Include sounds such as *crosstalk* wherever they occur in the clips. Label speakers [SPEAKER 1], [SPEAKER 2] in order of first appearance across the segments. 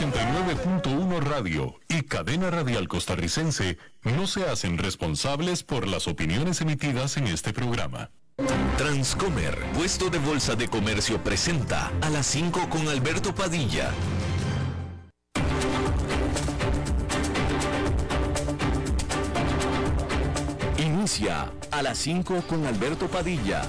[SPEAKER 1] 89.1 Radio y Cadena Radial Costarricense no se hacen responsables por las opiniones emitidas en este programa.
[SPEAKER 2] Transcomer, puesto de bolsa de comercio, presenta a las 5 con Alberto Padilla. Inicia a las 5 con Alberto Padilla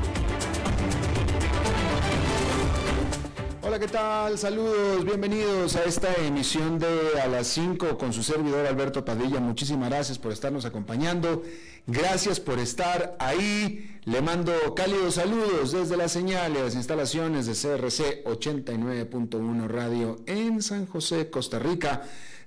[SPEAKER 3] Hola, ¿qué tal? Saludos, bienvenidos a esta emisión de A las 5 con su servidor Alberto Padilla. Muchísimas gracias por estarnos acompañando. Gracias por estar ahí. Le mando cálidos saludos desde la señal y las instalaciones de CRC 89.1 Radio en San José, Costa Rica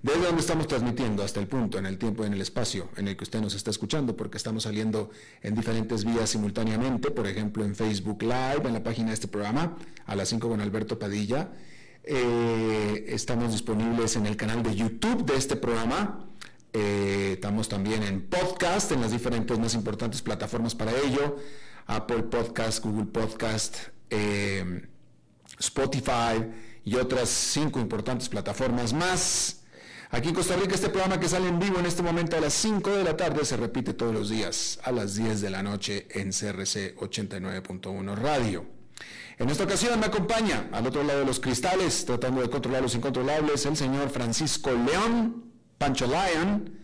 [SPEAKER 3] desde donde estamos transmitiendo hasta el punto, en el tiempo, en el espacio en el que usted nos está escuchando, porque estamos saliendo en diferentes vías simultáneamente, por ejemplo en Facebook Live, en la página de este programa, a las 5 con Alberto Padilla. Eh, estamos disponibles en el canal de YouTube de este programa. Eh, estamos también en podcast, en las diferentes más importantes plataformas para ello. Apple Podcast, Google Podcast, eh, Spotify y otras cinco importantes plataformas más. Aquí en Costa Rica este programa que sale en vivo en este momento a las 5 de la tarde se repite todos los días a las 10 de la noche en CRC 89.1 Radio. En esta ocasión me acompaña al otro lado de los cristales, tratando de controlar los incontrolables, el señor Francisco León, Pancho Lion,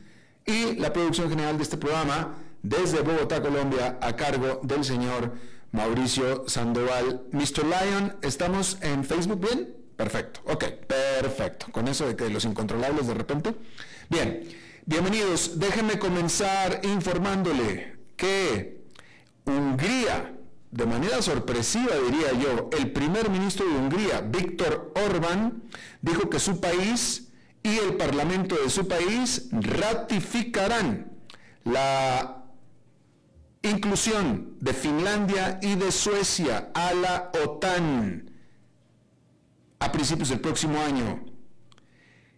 [SPEAKER 3] y la producción general de este programa desde Bogotá, Colombia, a cargo del señor Mauricio Sandoval. Mr. Lion, ¿estamos en Facebook bien? Perfecto, ok, perfecto. Con eso de que los incontrolables de repente. Bien, bienvenidos. Déjenme comenzar informándole que Hungría, de manera sorpresiva diría yo, el primer ministro de Hungría, Víctor Orbán, dijo que su país y el parlamento de su país ratificarán la inclusión de Finlandia y de Suecia a la OTAN a principios del próximo año.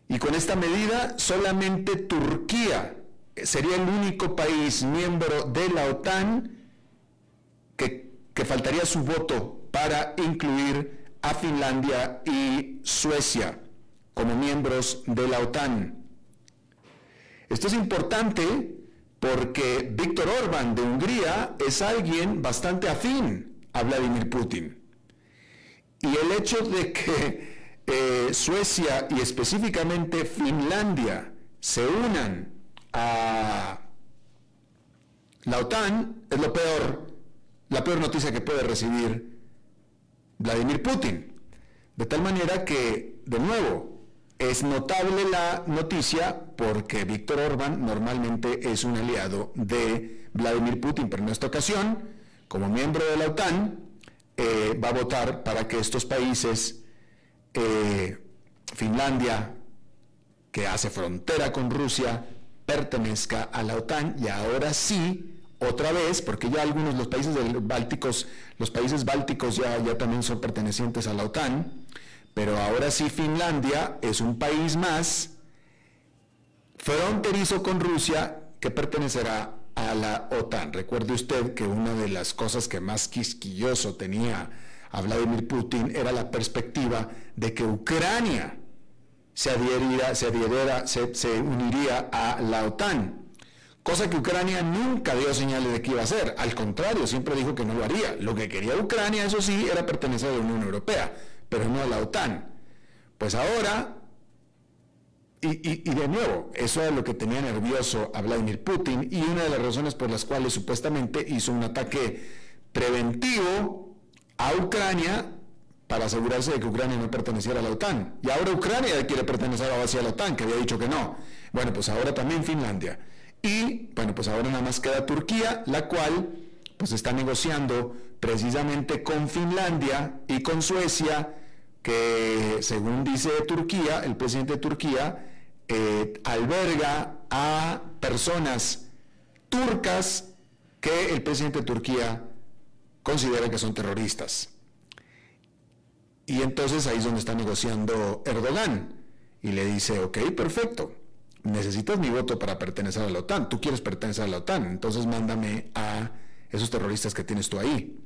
[SPEAKER 3] Y con esta medida solamente Turquía sería el único país miembro de la OTAN que, que faltaría su voto para incluir a Finlandia y Suecia como miembros de la OTAN. Esto es importante porque Víctor Orbán de Hungría es alguien bastante afín a Vladimir Putin. Y el hecho de que eh, Suecia y específicamente Finlandia se unan a la OTAN es lo peor, la peor noticia que puede recibir Vladimir Putin. De tal manera que, de nuevo, es notable la noticia porque Víctor Orbán normalmente es un aliado de Vladimir Putin, pero en esta ocasión, como miembro de la OTAN, eh, va a votar para que estos países, eh, Finlandia, que hace frontera con Rusia, pertenezca a la OTAN. Y ahora sí, otra vez, porque ya algunos los países bálticos, los países bálticos ya, ya también son pertenecientes a la OTAN, pero ahora sí Finlandia es un país más fronterizo con Rusia que pertenecerá a la OTAN. Recuerde usted que una de las cosas que más quisquilloso tenía a Vladimir Putin era la perspectiva de que Ucrania se adheriera, se, se, uniría a la OTAN. Cosa que Ucrania nunca dio señales de que iba a hacer. Al contrario, siempre dijo que no lo haría. Lo que quería Ucrania, eso sí, era pertenecer a la Unión Europea, pero no a la OTAN. Pues ahora y, de nuevo, eso es lo que tenía nervioso a Vladimir Putin y una de las razones por las cuales supuestamente hizo un ataque preventivo a Ucrania para asegurarse de que Ucrania no perteneciera a la OTAN. Y ahora Ucrania quiere pertenecer a la OTAN, que había dicho que no. Bueno, pues ahora también Finlandia. Y bueno, pues ahora nada más queda Turquía, la cual pues está negociando precisamente con Finlandia y con Suecia, que según dice Turquía, el presidente de Turquía, eh, alberga a personas turcas que el presidente de Turquía considera que son terroristas. Y entonces ahí es donde está negociando Erdogan. Y le dice, ok, perfecto, necesitas mi voto para pertenecer a la OTAN. Tú quieres pertenecer a la OTAN, entonces mándame a esos terroristas que tienes tú ahí.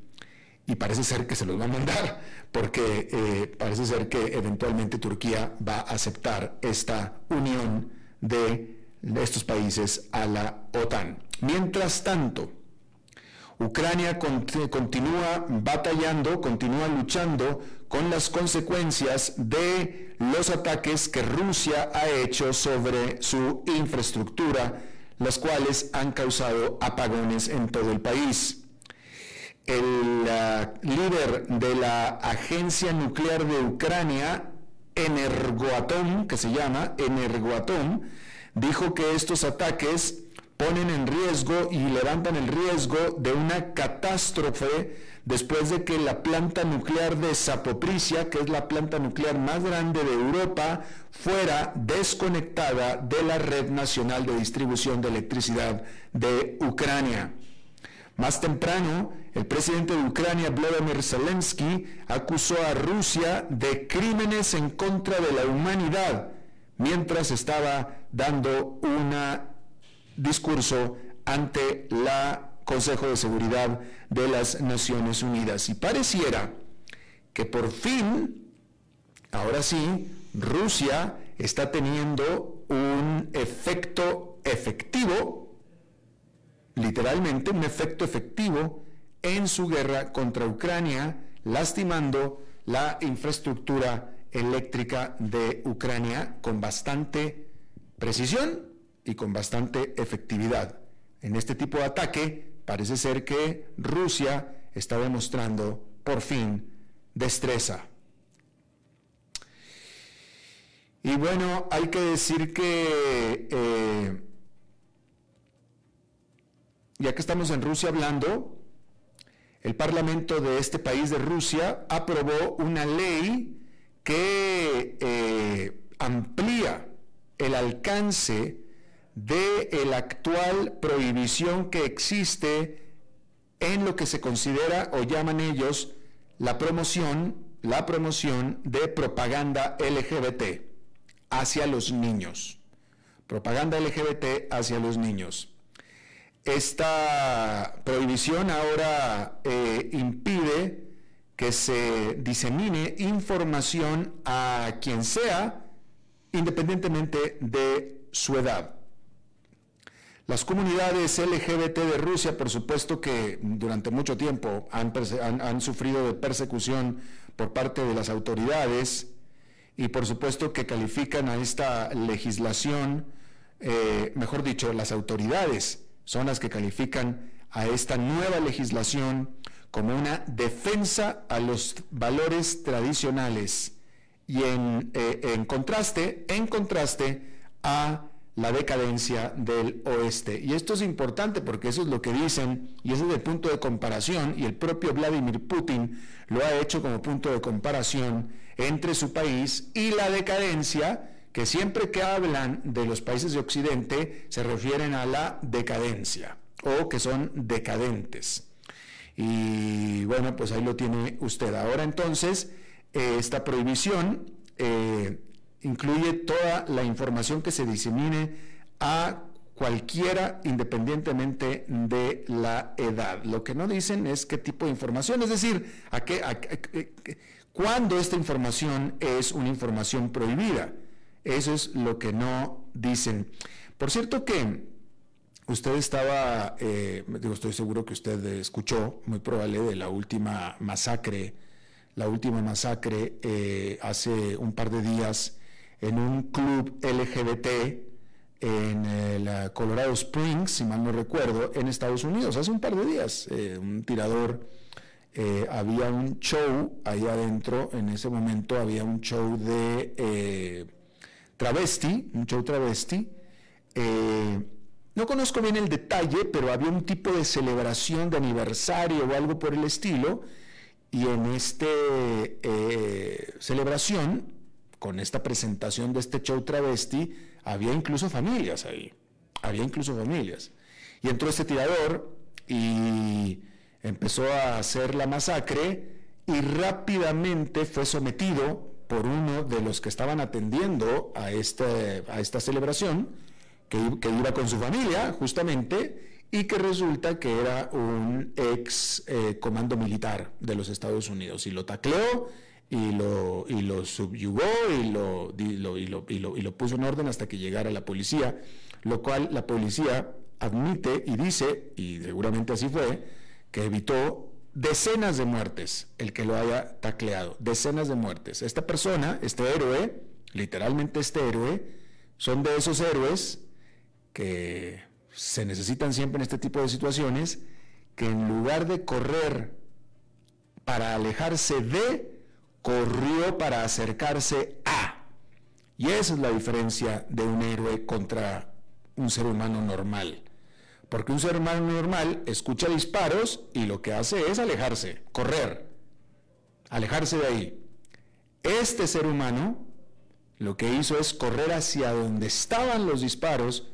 [SPEAKER 3] Y parece ser que se los va a mandar, porque eh, parece ser que eventualmente Turquía va a aceptar esta unión de estos países a la OTAN. Mientras tanto, Ucrania continúa batallando, continúa luchando con las consecuencias de los ataques que Rusia ha hecho sobre su infraestructura, las cuales han causado apagones en todo el país. El líder de la Agencia Nuclear de Ucrania, Energoatom, que se llama Energoatom, dijo que estos ataques ponen en riesgo y levantan el riesgo de una catástrofe después de que la planta nuclear de Zapoprisia, que es la planta nuclear más grande de Europa, fuera desconectada de la red nacional de distribución de electricidad de Ucrania. Más temprano, el presidente de Ucrania, Vladimir Zelensky, acusó a Rusia de crímenes en contra de la humanidad mientras estaba dando un discurso ante la Consejo de Seguridad de las Naciones Unidas. Y pareciera que por fin, ahora sí, Rusia está teniendo un efecto efectivo, literalmente un efecto efectivo en su guerra contra Ucrania, lastimando la infraestructura eléctrica de Ucrania con bastante precisión y con bastante efectividad. En este tipo de ataque parece ser que Rusia está demostrando por fin destreza. Y bueno, hay que decir que, eh, ya que estamos en Rusia hablando, el Parlamento de este país de Rusia aprobó una ley que eh, amplía el alcance de la actual prohibición que existe en lo que se considera o llaman ellos la promoción, la promoción de propaganda LGBT hacia los niños. Propaganda LGBT hacia los niños. Esta prohibición ahora eh, impide que se disemine información a quien sea, independientemente de su edad. Las comunidades LGBT de Rusia, por supuesto que durante mucho tiempo han, sufrido de persecución por parte de las autoridades y por supuesto que califican a esta legislación, eh, mejor dicho, las autoridades son las que califican a esta nueva legislación como una defensa a los valores tradicionales y en, eh, en contraste, en contraste a la decadencia del oeste. Y esto es importante porque eso es lo que dicen y ese es el punto de comparación y el propio Vladimir Putin lo ha hecho como punto de comparación entre su país y la decadencia que siempre que hablan de los países de Occidente se refieren a la decadencia o que son decadentes. Y bueno, pues ahí lo tiene usted. Ahora entonces, eh, esta prohibición eh, incluye toda la información que se disemine a cualquiera independientemente de la edad. Lo que no dicen es qué tipo de información, es decir, a qué, cuándo esta información es una información prohibida. Eso es lo que no dicen. Por cierto que Usted estaba, eh, digo, estoy seguro que usted escuchó, muy probable, de la última masacre, la última masacre eh, hace un par de días en un club LGBT en el Colorado Springs, si mal no recuerdo, en Estados Unidos, hace un par de días. Eh, un tirador, había un show ahí adentro, en ese momento había un show de travesti, un show travesti. No conozco bien el detalle, pero había un tipo de celebración de aniversario o algo por el estilo, y en esta eh, celebración, con esta presentación de este show travesti, había incluso familias ahí, había incluso familias. Y entró este tirador y empezó a hacer la masacre y rápidamente fue sometido por uno de los que estaban atendiendo a, este, a esta celebración, que, iba con su familia justamente, y que resulta que era un ex eh, comando militar de los Estados Unidos, y lo tacleó y lo, y lo subyugó y lo, y lo, y, lo, y lo puso en orden hasta que llegara la policía, lo cual la policía admite y dice, y seguramente así fue, que evitó decenas de muertes el que lo haya tacleado, decenas de muertes. Esta persona, este héroe, literalmente este héroe, son de esos héroes que se necesitan siempre en este tipo de situaciones, que en lugar de correr para alejarse de, corrió para acercarse a. Y esa es la diferencia de un héroe contra un ser humano normal. Porque un ser humano normal escucha disparos y lo que hace es alejarse, correr, alejarse de ahí. Este ser humano lo que hizo es correr hacia donde estaban los disparos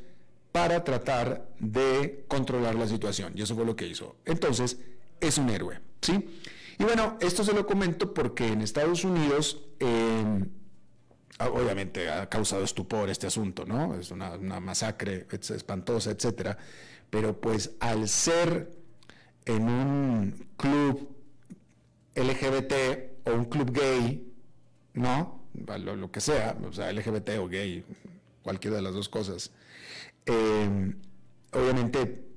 [SPEAKER 3] para tratar de controlar la situación. Y eso fue lo que hizo. Entonces, es un héroe, ¿sí? Y bueno, esto se lo comento porque en Estados Unidos, em, obviamente ha causado estupor este asunto, ¿no? Es una, una masacre espantosa, etcétera pero pues al ser en un club LGBT o un club gay, ¿no? Lo, que sea, o sea, LGBT o gay, cualquiera de las dos cosas, em, obviamente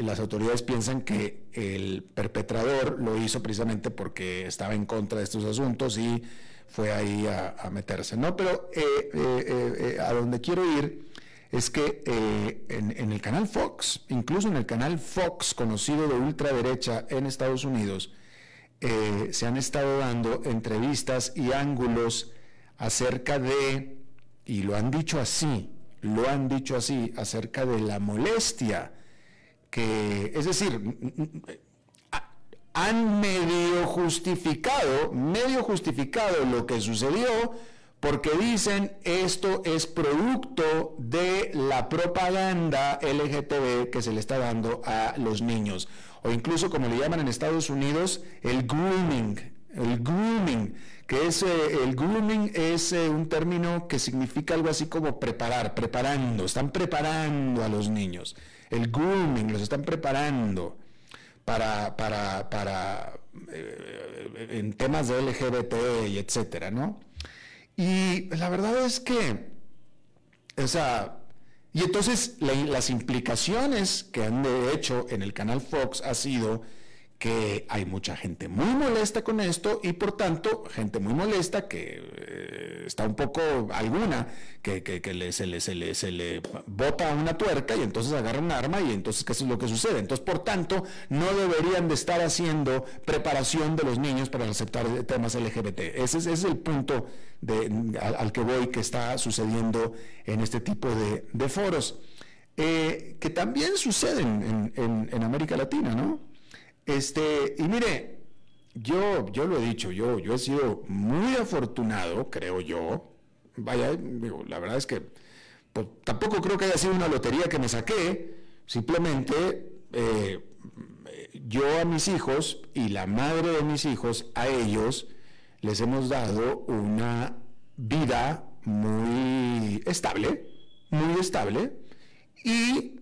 [SPEAKER 3] las autoridades piensan que el perpetrador lo hizo precisamente porque estaba en contra de estos asuntos y fue ahí a, meterse, ¿no? Pero eh, eh, eh, a donde quiero ir es que eh, en, el canal Fox, incluso en el canal Fox, conocido de ultraderecha en Estados Unidos, eh, se han estado dando entrevistas y ángulos acerca de, y lo han dicho así, lo han dicho así, acerca de la molestia que, es decir, han medio justificado, medio justificado lo que sucedió, porque dicen esto es producto de la propaganda LGTB que se le está dando a los niños, o incluso como le llaman en Estados Unidos, el grooming, el grooming, que es eh, el grooming es eh, un término que significa algo así como preparar, preparando, están preparando a los niños. El grooming, los están preparando para, para, para eh, en temas de LGBT y etcétera, ¿no? Y la verdad es que, o sea, y entonces las implicaciones que han de hecho en el canal Fox ha sido que hay mucha gente muy molesta con esto y por tanto gente muy molesta que eh, está un poco alguna que, se, le, se, le, se le bota una tuerca y entonces agarra un arma y entonces qué es lo que sucede. Entonces por tanto no deberían de estar haciendo preparación de los niños para aceptar temas LGBT. Ese, es el punto de, al, que voy que está sucediendo en este tipo de, foros. Eh, que también suceden en, en América Latina, ¿no? Este, y mire, yo, yo lo he dicho, yo, yo he sido muy afortunado, creo yo. Vaya, la verdad es que pues, tampoco creo que haya sido una lotería que me saqué, simplemente eh, yo a mis hijos y la madre de mis hijos, a ellos, les hemos dado una vida muy estable, muy estable, y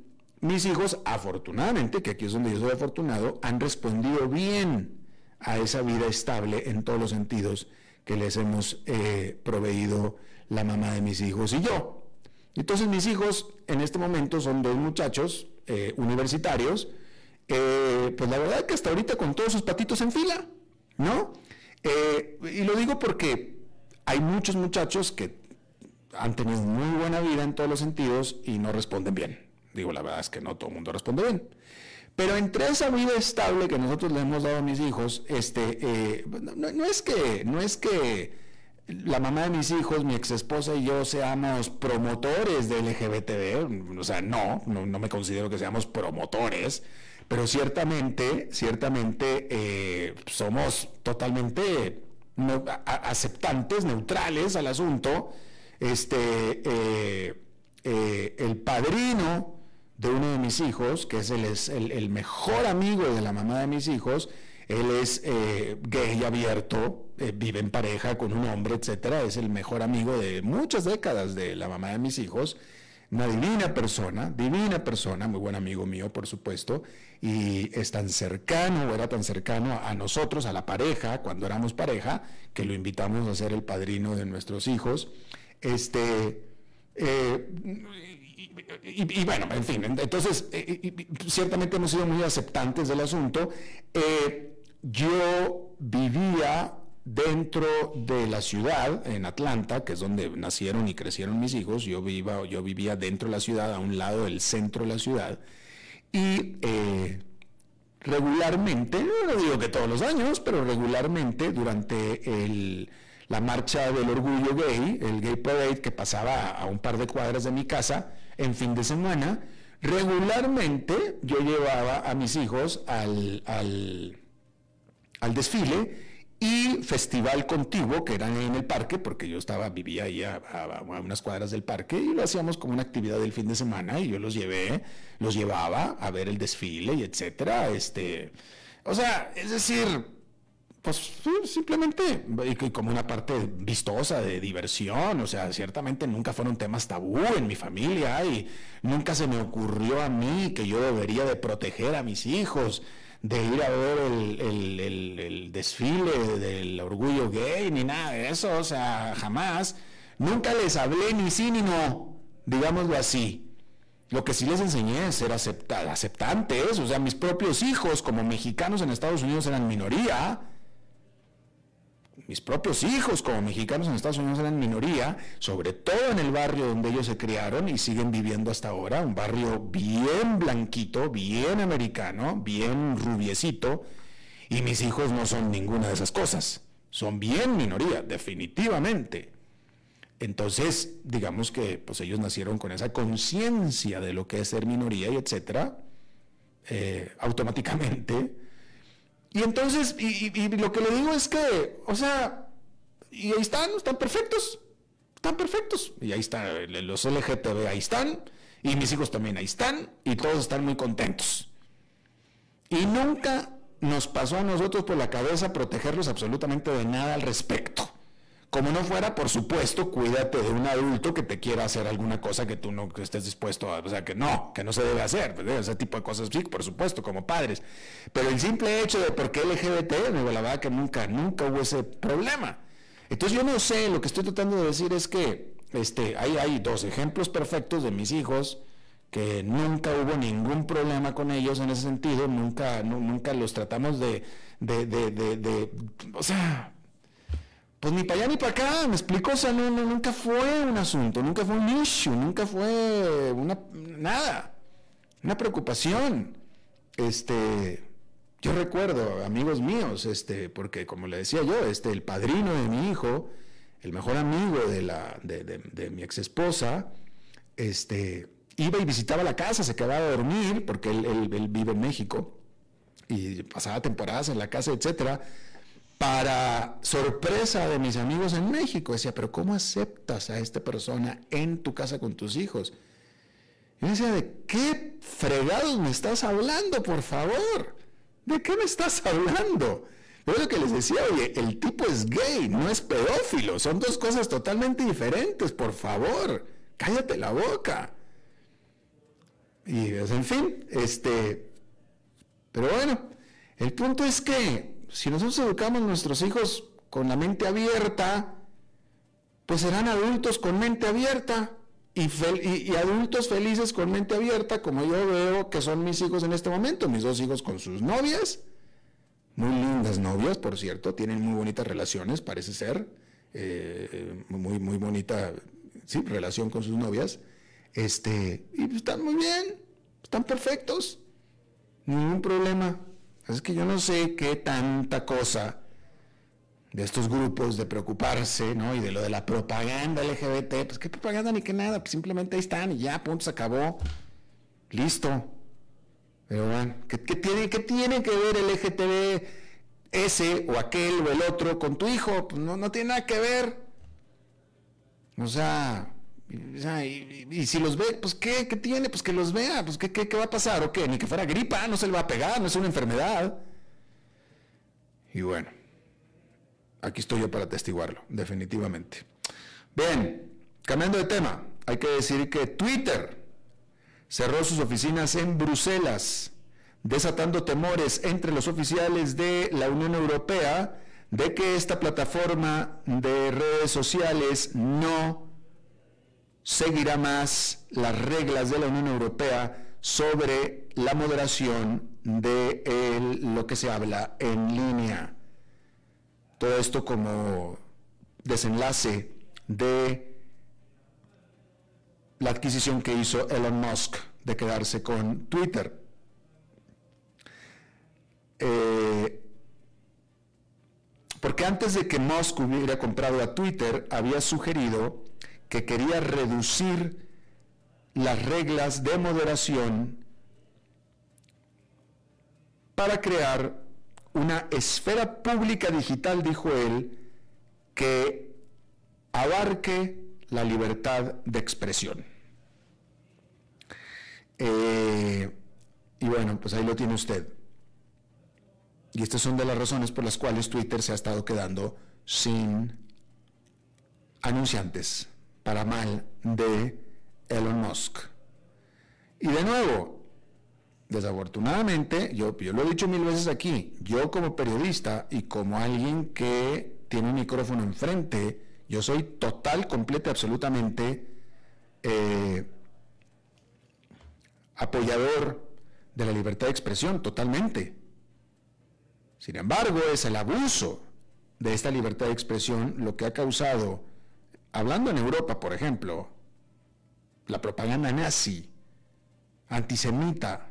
[SPEAKER 3] mis hijos, afortunadamente, que aquí es donde yo soy afortunado, han respondido bien a esa vida estable en todos los sentidos que les hemos eh, proveído la mamá de mis hijos y yo. Entonces mis hijos en este momento son dos muchachos eh, universitarios, eh, pues la verdad que hasta ahorita con todos sus patitos en fila, ¿no? y lo digo porque hay muchos muchachos que han tenido muy buena vida en todos los sentidos y no responden bien. Digo, la verdad es que no todo el mundo responde bien. Pero entre esa vida estable que nosotros le hemos dado a mis hijos, este, eh, no, es que, no es que la mamá de mis hijos, mi ex esposa y yo seamos promotores del LGBTB, o sea, no, no, me considero que seamos promotores, pero ciertamente, ciertamente eh, somos totalmente aceptantes, neutrales al asunto. Este, eh, el padrino de uno de mis hijos, que es el, el, mejor amigo de la mamá de mis hijos, él es eh, gay abierto, eh, vive en pareja con un hombre, etcétera. Es el mejor amigo de muchas décadas de la mamá de mis hijos. Una divina persona, divina persona, muy buen amigo mío, por supuesto, y es tan cercano, o era tan cercano a nosotros, a la pareja, cuando éramos pareja, que lo invitamos a ser el padrino de nuestros hijos. Este, eh, y, bueno, en fin, entonces, ciertamente hemos sido muy aceptantes del asunto. yo vivía dentro de la ciudad, en Atlanta, que es donde nacieron y crecieron mis hijos, yo, yo vivía dentro de la ciudad, a un lado del centro de la ciudad, y eh, regularmente, no digo que todos los años, pero regularmente durante la marcha del orgullo gay, el Gay Parade, que pasaba a un par de cuadras de mi casa en fin de semana, regularmente yo llevaba a mis hijos al, al, al desfile y Festival Contiguo, que eran en el parque, porque yo estaba, vivía ahí a, unas cuadras del parque, y lo hacíamos como una actividad del fin de semana, y yo los llevé, los llevaba a ver el desfile y etcétera. Este, o sea, es decir, pues simplemente como una parte vistosa de diversión, o sea, ciertamente nunca fueron temas tabú en mi familia y nunca se me ocurrió a mí que yo debería de proteger a mis hijos de ir a ver el, desfile del orgullo gay, ni nada de eso, o sea, jamás. Nunca les hablé ni sí ni no, digámoslo así. Lo que sí les enseñé es ser aceptantes, o sea, mis propios hijos como mexicanos en Estados Unidos eran minoría, mis propios hijos como mexicanos en Estados Unidos eran minoría, sobre todo en el barrio donde ellos se criaron y siguen viviendo hasta ahora, un barrio bien blanquito, bien americano, bien rubiecito, y mis hijos no son ninguna de esas cosas, son bien minoría, definitivamente. Entonces, digamos que pues ellos nacieron con esa conciencia de lo que es ser minoría y etcétera, eh, automáticamente y entonces, y, lo que le digo es que, o sea, y ahí están, están perfectos, están perfectos. Y ahí están, los LGTB ahí están, y mis hijos también ahí están, y todos están muy contentos. Y nunca nos pasó a nosotros por la cabeza protegerlos absolutamente de nada al respecto. Como no fuera, por supuesto, cuídate de un adulto que te quiera hacer alguna cosa que tú no estés dispuesto a, o sea, que no, que no se debe hacer, ese tipo de cosas, sí, por supuesto, como padres. Pero el simple hecho de por qué LGBT, la verdad que nunca, nunca hubo ese problema. Entonces yo no sé, lo que estoy tratando de decir es que este, hay, hay dos ejemplos perfectos de mis hijos que nunca hubo ningún problema con ellos en ese sentido, nunca, nunca los tratamos de, de, de, de o sea, pues ni para allá ni para acá, me explico, o sea, no, nunca fue un asunto, nunca fue un issue, nunca fue una, nada, una preocupación. Este, yo recuerdo, amigos míos, este, porque como le decía yo, este, el padrino de mi hijo, el mejor amigo de, la, de, mi ex esposa, este, iba y visitaba la casa, se quedaba a dormir, porque él, él vive en México, y pasaba temporadas en la casa, etcétera para sorpresa de mis amigos en México, decía, pero ¿cómo aceptas a esta persona en tu casa con tus hijos? Y decía, ¿de qué fregados me estás hablando, por favor? ¿De qué me estás hablando? Yo lo que les decía, oye, el tipo es gay, no es pedófilo, son dos cosas totalmente diferentes, por favor, cállate la boca. Y en fin, este, pero bueno, el punto es que si nosotros educamos a nuestros hijos con la mente abierta, pues serán adultos con mente abierta y, adultos felices con mente abierta, como yo veo que son mis hijos en este momento, mis dos hijos con sus novias, muy lindas novias, por cierto, tienen muy bonitas relaciones, parece ser, eh, muy, muy bonita relación con sus novias, este, y están muy bien, están perfectos, ningún problema. Es que yo no sé qué tanta cosa de estos grupos de preocuparse, ¿no? Y de lo de la propaganda LGBT, pues qué propaganda ni qué nada, pues simplemente ahí están y ya, punto, se acabó. Listo. Pero bueno, ¿qué, tiene, ¿qué tiene que ver el LGTB ese o aquel o el otro con tu hijo? Pues no, no tiene nada que ver. O sea, y, si los ve, pues ¿qué, ¿qué, tiene? Pues que los vea, pues ¿qué, qué, qué va a pasar? ¿O qué? Ni que fuera gripa, no se le va a pegar, no es una enfermedad. Y bueno, aquí estoy yo para atestiguarlo, definitivamente. Bien, cambiando de tema, hay que decir que Twitter cerró sus oficinas en Bruselas, desatando temores entre los oficiales de la Unión Europea de que esta plataforma de redes sociales no seguirá más las reglas de la Unión Europea sobre la moderación de lo que se habla en línea. Todo esto como desenlace de la adquisición que hizo Elon Musk de quedarse con Twitter. Eh, porque antes de que Musk hubiera comprado a Twitter, había sugerido que quería reducir las reglas de moderación para crear una esfera pública digital, dijo él, que abarque la libertad de expresión. Eh, y bueno, pues ahí lo tiene usted. Y estas son de las razones por las cuales Twitter se ha estado quedando sin anunciantes para mal de Elon Musk. Y de nuevo, desafortunadamente, yo, yo lo he dicho mil veces aquí, yo como periodista y como alguien que tiene un micrófono enfrente, yo soy total, completa, absolutamente eh, apoyador de la libertad de expresión, totalmente. Sin embargo, es el abuso de esta libertad de expresión lo que ha causado, hablando en Europa, por ejemplo, la propaganda nazi, antisemita,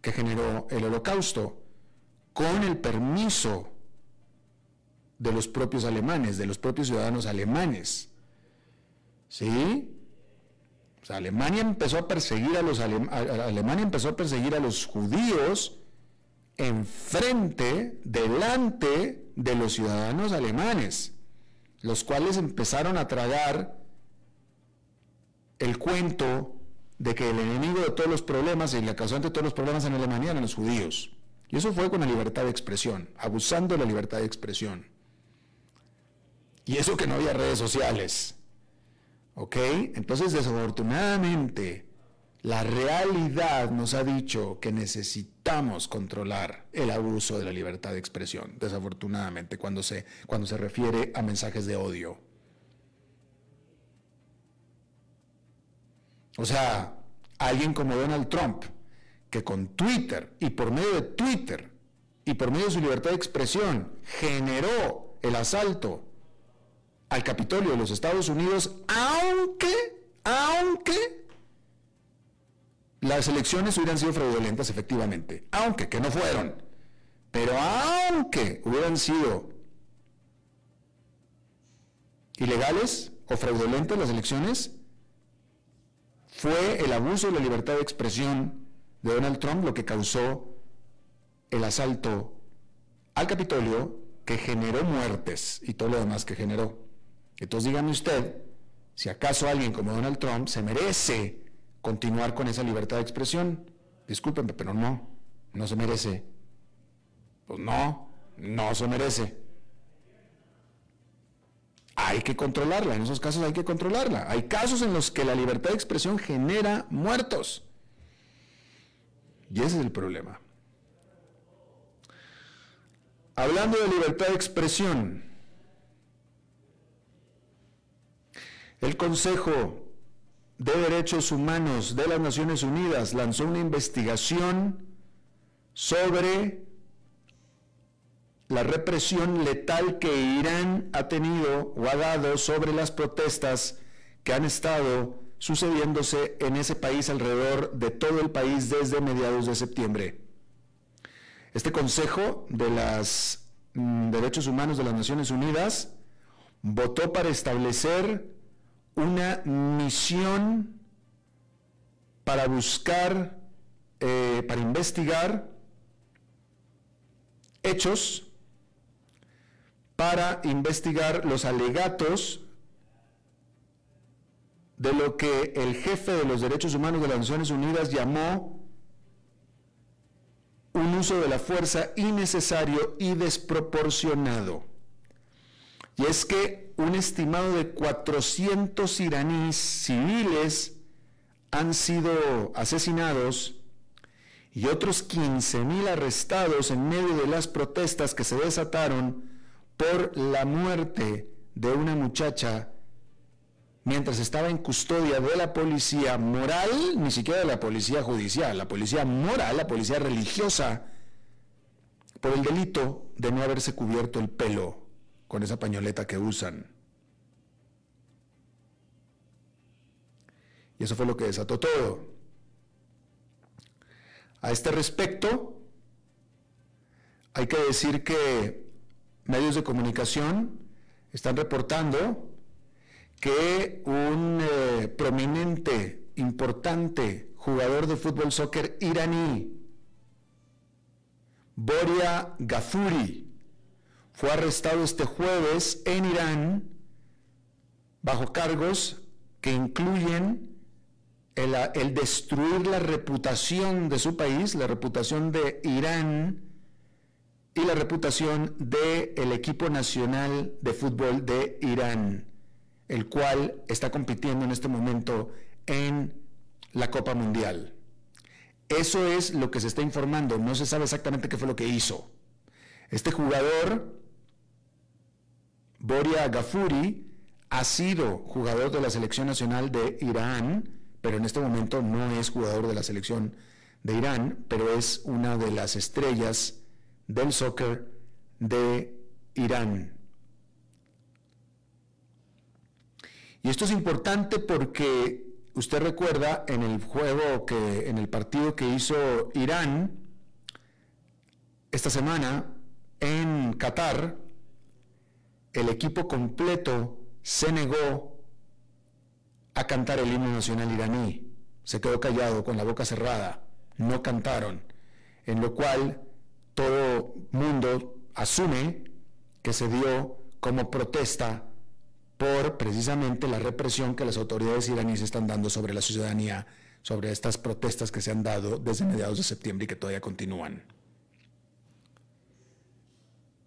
[SPEAKER 3] que generó el holocausto, con el permiso de los propios alemanes, de los propios ciudadanos alemanes. ¿Sí? Alemania empezó a perseguir a los Alemania empezó a perseguir a los judíos enfrente, delante de los ciudadanos alemanes, los cuales empezaron a tragar el cuento de que el enemigo de todos los problemas y la causante de todos los problemas en Alemania eran los judíos. Y eso fue con la libertad de expresión, abusando de la libertad de expresión. Y eso que no había redes sociales. ¿Ok? Entonces, desafortunadamente, la realidad nos ha dicho que necesitamos controlar el abuso de la libertad de expresión, desafortunadamente, cuando se, cuando se refiere a mensajes de odio. O sea, alguien como Donald Trump, que con Twitter y por medio de Twitter y por medio de su libertad de expresión generó el asalto al Capitolio de los Estados Unidos, aunque, aunque las elecciones hubieran sido fraudulentas efectivamente, aunque que no fueron, pero aunque hubieran sido ilegales o fraudulentas las elecciones, fue el abuso de la libertad de expresión de Donald Trump lo que causó el asalto al Capitolio que generó muertes y todo lo demás que generó. Entonces dígame usted, si acaso alguien como Donald Trump se merece continuar con esa libertad de expresión, discúlpenme, pero no, no se merece. Pues no, no se merece. Hay que controlarla, en esos casos hay que controlarla. Hay casos en los que la libertad de expresión genera muertos. Y ese es el problema. Hablando de libertad de expresión, El Consejo de Derechos Humanos de las Naciones Unidas lanzó una investigación sobre la represión letal que Irán ha tenido o ha dado sobre las protestas que han estado sucediéndose en ese país alrededor de todo el país desde mediados de septiembre. Este Consejo de los mm, Derechos Humanos de las Naciones Unidas votó para establecer una misión para buscar, eh, para investigar hechos, para investigar los alegatos de lo que el jefe de los derechos humanos de las Naciones Unidas llamó un uso de la fuerza innecesario y desproporcionado. Y es que un estimado de 400 iraníes civiles han sido asesinados y otros 15.000 arrestados en medio de las protestas que se desataron por la muerte de una muchacha mientras estaba en custodia de la policía moral, ni siquiera de la policía judicial, la policía moral, la policía religiosa, por el delito de no haberse cubierto el pelo con esa pañoleta que usan. Y eso fue lo que desató todo. A este respecto, hay que decir que medios de comunicación están reportando que un eh, prominente, importante jugador de fútbol soccer iraní, Boria Gafuri, fue arrestado este jueves en Irán bajo cargos que incluyen el, destruir la reputación de su país, la reputación de Irán y la reputación del equipo nacional de fútbol de Irán el cual está compitiendo en este momento en la Copa Mundial. Eso es lo que se está informando, no se sabe exactamente qué fue lo que hizo. Este jugador, Boria Gafuri, ha sido jugador de la selección nacional de Irán, pero en este momento no es jugador de la selección de Irán, pero es una de las estrellas del soccer de Irán. Y esto es importante porque usted recuerda en el juego que, en el partido que hizo Irán esta semana en Qatar, el equipo completo se negó a cantar el himno nacional iraní. Se quedó callado con la boca cerrada. No cantaron. En lo cual todo mundo asume que se dio como protesta por precisamente la represión que las autoridades iraníes están dando sobre la ciudadanía, sobre estas protestas que se han dado desde mediados de septiembre y que todavía continúan.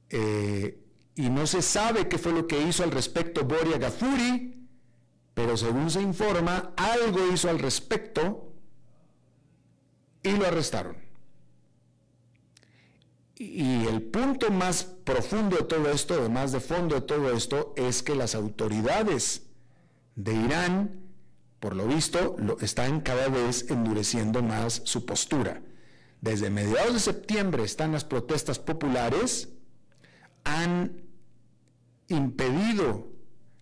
[SPEAKER 3] Eh, y no se sabe qué fue lo que hizo al respecto Boria Gafuri, pero según se informa, algo hizo al respecto y lo arrestaron. Y el punto más profundo de todo esto, más de fondo de todo esto, es que las autoridades de Irán, por lo visto, están cada vez endureciendo más su postura. Desde mediados de septiembre están las protestas populares, han impedido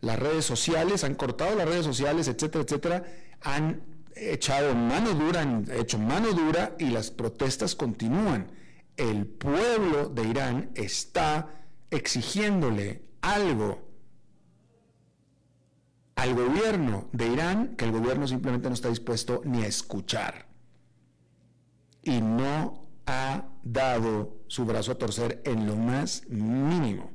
[SPEAKER 3] las redes sociales, han cortado las redes sociales, etcétera, etcétera, han echado mano dura, han hecho mano dura y las protestas continúan el pueblo de Irán está exigiéndole algo al gobierno de Irán que el gobierno simplemente no está dispuesto ni a escuchar. Y no ha dado su brazo a torcer en lo más mínimo.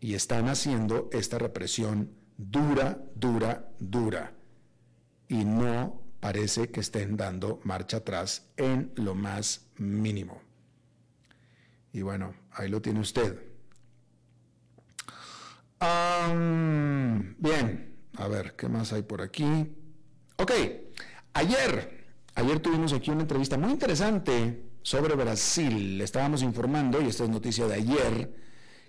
[SPEAKER 3] Y están haciendo esta represión dura, dura, dura. Y no parece que estén dando marcha atrás en lo más mínimo. Y bueno, ahí lo tiene usted. bien, a ver, ¿qué más hay por aquí? Ok, ayer, ayer tuvimos aquí una entrevista muy interesante sobre Brasil. Le estábamos informando, y esta es noticia de ayer,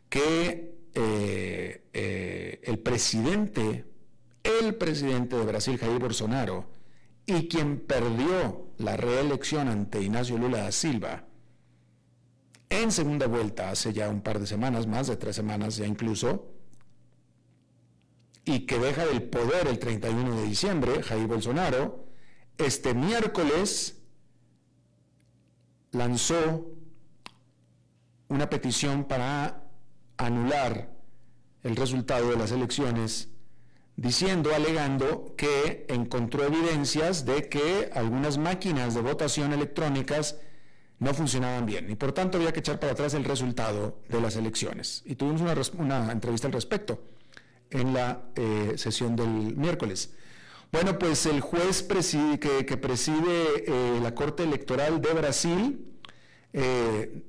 [SPEAKER 3] que eh, eh, el presidente, el presidente de Brasil, Jair Bolsonaro, y quien perdió la reelección ante Ignacio Lula da Silva en segunda vuelta hace ya un par de semanas, más de tres semanas ya incluso, y que deja del poder el 31 de diciembre, Jair Bolsonaro, este miércoles lanzó una petición para anular el resultado de las elecciones diciendo, alegando que encontró evidencias de que algunas máquinas de votación electrónicas no funcionaban bien y por tanto había que echar para atrás el resultado de las elecciones. Y tuvimos una, entrevista al respecto en la eh, sesión del miércoles. Bueno, pues el juez que, preside eh, la Corte Electoral de Brasil, eh,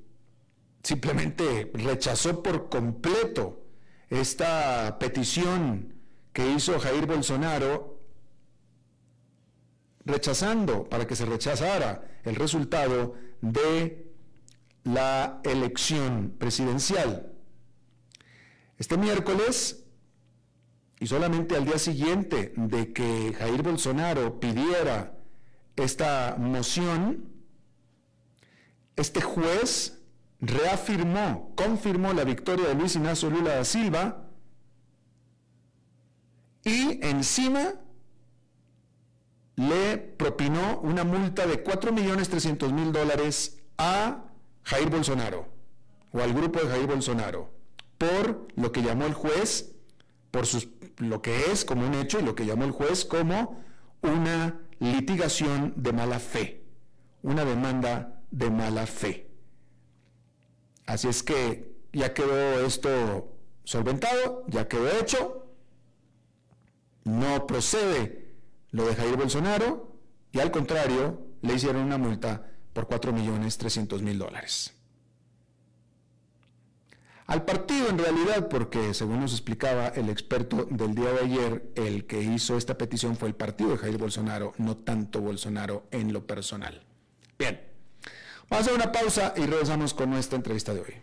[SPEAKER 3] simplemente rechazó por completo esta petición que hizo Jair Bolsonaro, rechazando para que se rechazara el resultado de la elección presidencial. Este miércoles, y solamente al día siguiente de que Jair Bolsonaro pidiera esta moción, este juez reafirmó, confirmó la victoria de Luis Ignacio Lula da Silva y encima le propinó una multa de 4.300.000 dólares a Jair Bolsonaro o al grupo de Jair Bolsonaro por lo que llamó el juez, por sus, lo que es como un hecho y lo que llamó el juez como una litigación de mala fe, una demanda de mala fe. Así es que ya quedó esto solventado, ya quedó hecho, no procede lo de Jair Bolsonaro y al contrario le hicieron una multa por 4.300.000 dólares. Al partido en realidad, porque según nos explicaba el experto del día de ayer, el que hizo esta petición fue el partido de Jair Bolsonaro, no tanto Bolsonaro en lo personal. Bien, vamos a una pausa y regresamos con nuestra entrevista de hoy.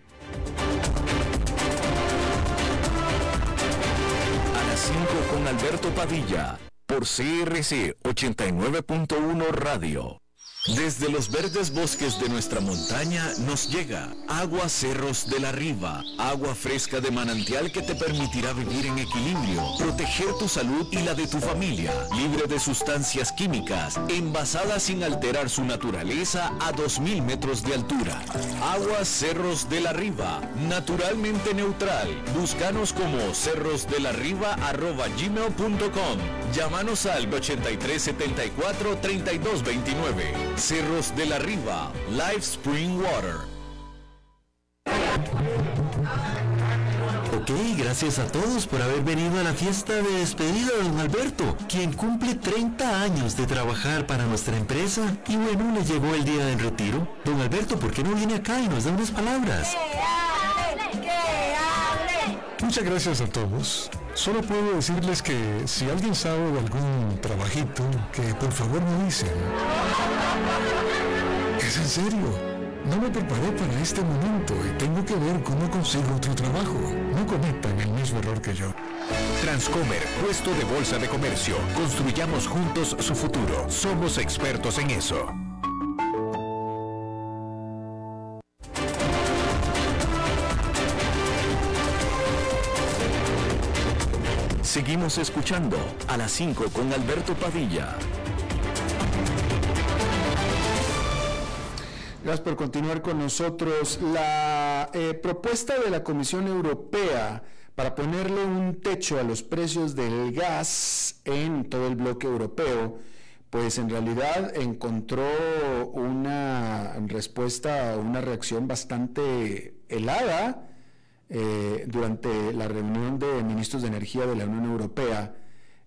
[SPEAKER 2] A las 5 con Alberto Padilla, por CRC 89.1 Radio. Desde los verdes bosques de nuestra montaña nos llega agua Cerros de la Riva, agua fresca de manantial que te permitirá vivir en equilibrio, proteger tu salud y la de tu familia, libre de sustancias químicas, envasada sin alterar su naturaleza a 2.000 metros de altura. Agua Cerros de la Riva, naturalmente neutral. Búscanos como cerrosdelarriba.gmail.com. Llámanos al 8374 3229. Cerros de la Riva, Live Spring Water.
[SPEAKER 4] Ok, gracias a todos por haber venido a la fiesta de despedida de don Alberto, quien cumple 30 años de trabajar para nuestra empresa y bueno, le llegó el día del retiro. Don Alberto, ¿por qué no viene acá y nos da unas palabras?
[SPEAKER 5] Muchas gracias a todos. Solo puedo decirles que si alguien sabe de algún trabajito, que por favor me dicen. Es en serio. No me preparé para este momento y tengo que ver cómo consigo otro trabajo. No cometan el mismo error que yo.
[SPEAKER 6] Transcomer, puesto de bolsa de comercio. Construyamos juntos su futuro. Somos expertos en eso.
[SPEAKER 2] Seguimos escuchando a las 5 con Alberto Padilla.
[SPEAKER 3] Gracias por continuar con nosotros. La eh, propuesta de la Comisión Europea para ponerle un techo a los precios del gas en todo el bloque europeo, pues en realidad encontró una respuesta, una reacción bastante helada eh, durante la reunión de ministros de energía de la Unión Europea,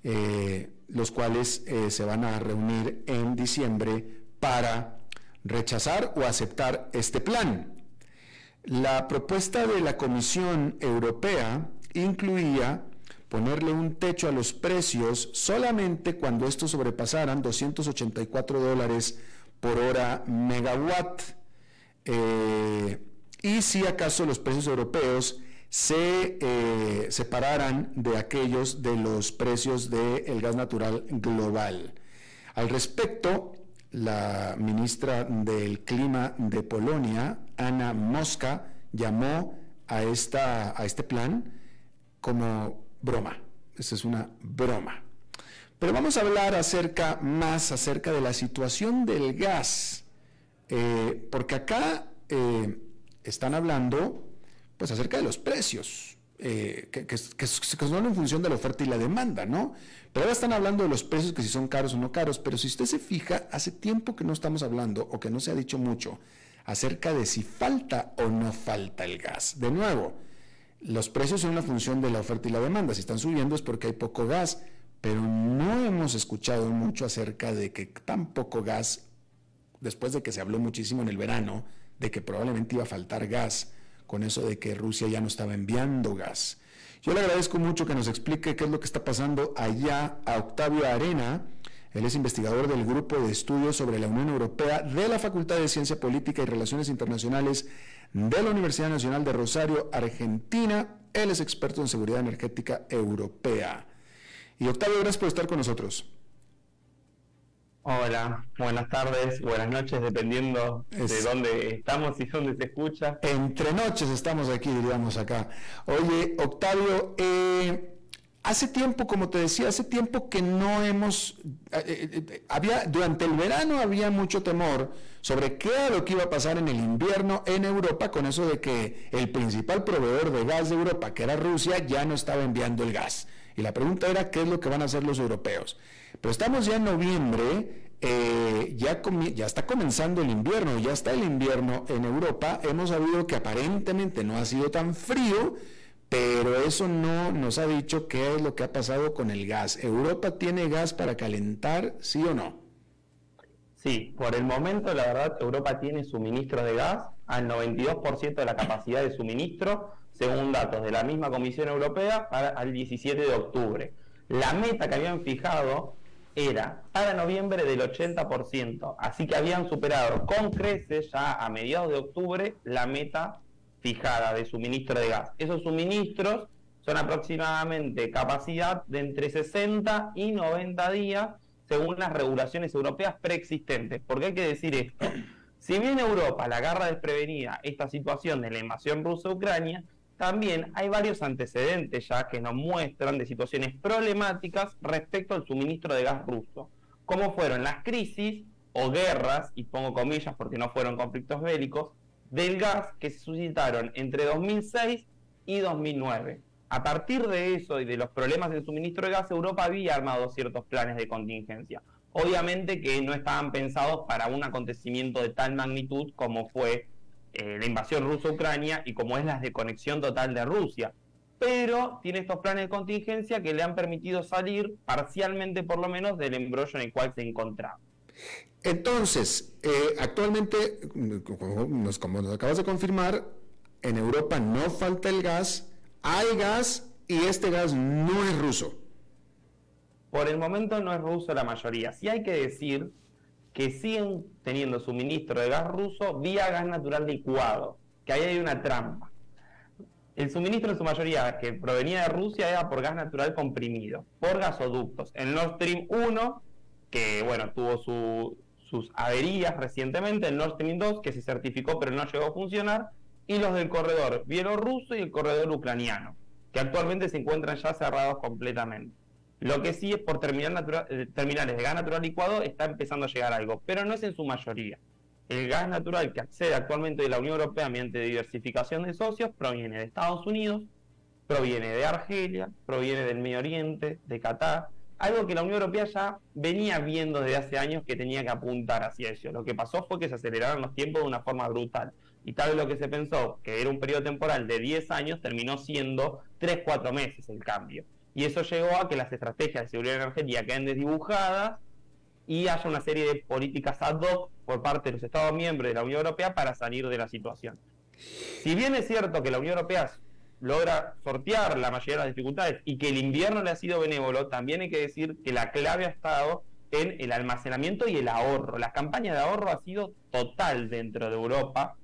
[SPEAKER 3] eh, los cuales eh, se van a reunir en diciembre para rechazar o aceptar este plan. La propuesta de la Comisión Europea incluía ponerle un techo a los precios solamente cuando estos sobrepasaran 284 dólares por hora megawatt y si acaso los precios europeos se eh, separaran de aquellos de los precios del gas natural global. Al respecto, la ministra del Clima de Polonia, Ana Mosca, llamó a, esta, a este plan como broma. Esa es una broma. Pero vamos a hablar acerca, más acerca de la situación del gas, eh, porque acá eh, están hablando pues acerca de los precios, eh, que, son en función de la oferta y la demanda, ¿no? Pero ahora están hablando de los precios, que si son caros o no caros, pero si usted se fija, hace tiempo que no estamos hablando o que no se ha dicho mucho acerca de si falta o no falta el gas. De nuevo, los precios son una función de la oferta y la demanda. Si están subiendo es porque hay poco gas, pero no hemos escuchado mucho acerca de que tan poco gas, después de que se habló muchísimo en el verano, de que probablemente iba a faltar gas, con eso de que Rusia ya no estaba enviando gas. Yo le agradezco mucho que nos explique qué es lo que está pasando allá a Octavio Arena. Él es investigador del Grupo de Estudios sobre la Unión Europea de la Facultad de Ciencia Política y Relaciones Internacionales de la Universidad Nacional de Rosario, Argentina. Él es experto en seguridad energética europea. Y Octavio, gracias por estar con nosotros.
[SPEAKER 7] Hola, buenas tardes, buenas noches, dependiendo de dónde estamos y dónde se escucha.
[SPEAKER 3] Entre noches estamos aquí, diríamos acá. Oye, Octavio, eh, hace tiempo, como te decía, hace tiempo que no hemos, eh, eh, había, durante el verano había mucho temor sobre qué era lo que iba a pasar en el invierno en Europa con eso de que el principal proveedor de gas de Europa, que era Rusia, ya no estaba enviando el gas. Y la pregunta era, ¿qué es lo que van a hacer los europeos? Pero estamos ya en noviembre, eh, ya, está comenzando el invierno, ya está el invierno en Europa. Hemos sabido que aparentemente no ha sido tan frío, pero eso no nos ha dicho qué es lo que ha pasado con el gas. ¿Europa tiene gas para calentar, sí o no?
[SPEAKER 7] Sí, por el momento la verdad Europa tiene suministro de gas al 92% de la capacidad de suministro, según datos de la misma Comisión Europea, para el 17 de octubre. La meta que habían fijado era para noviembre del 80%, así que habían superado con creces ya a mediados de octubre la meta fijada de suministro de gas. Esos suministros son aproximadamente capacidad de entre 60 y 90 días según las regulaciones europeas preexistentes. Porque hay que decir esto, si bien Europa la agarra desprevenida esta situación de la invasión rusa a Ucrania, también hay varios antecedentes ya que nos muestran de situaciones problemáticas respecto al suministro de gas ruso, como fueron las crisis o guerras, y pongo comillas porque no fueron conflictos bélicos, del gas que se suscitaron entre 2006 y 2009. A partir de eso y de los problemas del suministro de gas, Europa había armado ciertos planes de contingencia. Obviamente que no estaban pensados para un acontecimiento de tal magnitud como fue eh, la invasión rusa-Ucrania y como es la desconexión total de Rusia. Pero tiene estos planes de contingencia que le han permitido salir parcialmente por lo menos del embrollo en el cual se encontraba.
[SPEAKER 3] Entonces, eh, actualmente, como nos, como nos acabas de confirmar, en Europa no falta el gas, hay gas y este gas no es ruso.
[SPEAKER 7] Por el momento no es ruso la mayoría. Sí hay que decir que siguen teniendo suministro de gas ruso vía gas natural licuado, que ahí hay una trampa. El suministro en su mayoría que provenía de Rusia era por gas natural comprimido, por gasoductos. El Nord Stream 1, que bueno, tuvo sus averías recientemente, el Nord Stream 2, que se certificó pero no llegó a funcionar, y los del corredor bielorruso y el corredor ucraniano, que actualmente se encuentran ya cerrados completamente. Lo que sí es por terminal eh, terminales de gas natural licuado está empezando a llegar algo, pero no es en su mayoría. El gas natural que accede actualmente de la Unión Europea mediante diversificación de socios proviene de Estados Unidos, proviene de Argelia, proviene del Medio Oriente, de Qatar, algo que la Unión Europea ya venía viendo desde hace años que tenía que apuntar hacia eso. Lo que pasó fue que se aceleraron los tiempos de una forma brutal. Y tal vez lo que se pensó que era un periodo temporal de 10 años terminó siendo 3-4 meses el cambio. Y eso llegó a que las estrategias de seguridad energética queden desdibujadas y haya una serie de políticas ad hoc por parte de los Estados miembros de la Unión Europea para salir de la situación. Si bien es cierto que la Unión Europea logra sortear la mayoría de las dificultades y que el invierno le ha sido benévolo, también hay que decir que la clave ha estado en el almacenamiento y el ahorro. La campaña de ahorro ha sido total dentro de Europa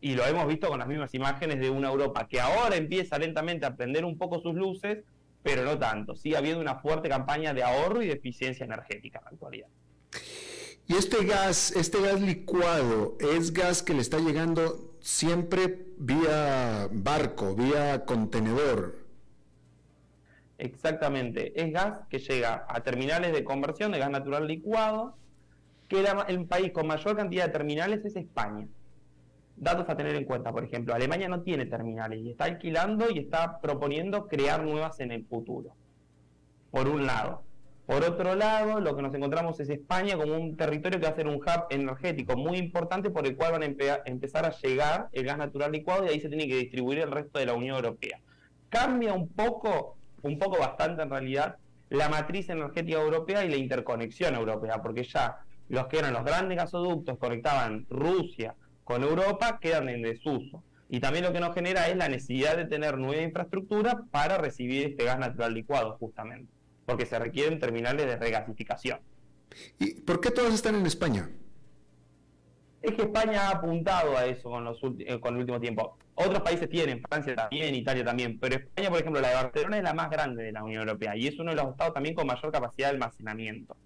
[SPEAKER 7] y lo hemos visto con las mismas imágenes de una Europa que ahora empieza lentamente a prender un poco sus luces, pero no tanto. Sigue habiendo una fuerte campaña de ahorro y de eficiencia energética en la actualidad.
[SPEAKER 3] Y este gas, este gas licuado, es gas que le está llegando siempre vía barco, vía contenedor.
[SPEAKER 7] Exactamente, es gas que llega a terminales de conversión de gas natural licuado, que el país con mayor cantidad de terminales es España datos a tener en cuenta, por ejemplo, Alemania no tiene terminales y está alquilando y está proponiendo crear nuevas en el futuro. Por un lado. Por otro lado, lo que nos encontramos es España como un territorio que va a ser un hub energético muy importante por el cual van a empezar a llegar el gas natural licuado y ahí se tiene que distribuir el resto de la Unión Europea. Cambia un poco, un poco bastante en realidad, la matriz energética europea y la interconexión europea, porque ya los que eran los grandes gasoductos conectaban Rusia, con Europa quedan en desuso. Y también lo que nos genera es la necesidad de tener nueva infraestructura para recibir este gas natural licuado, justamente, porque se requieren terminales de regasificación.
[SPEAKER 3] ¿Y por qué todas están en España?
[SPEAKER 7] Es que España ha apuntado a eso con, los eh, con el último tiempo. Otros países tienen, Francia también, Italia también, pero España, por ejemplo, la de Barcelona es la más grande de la Unión Europea y es uno de los estados también con mayor capacidad de almacenamiento.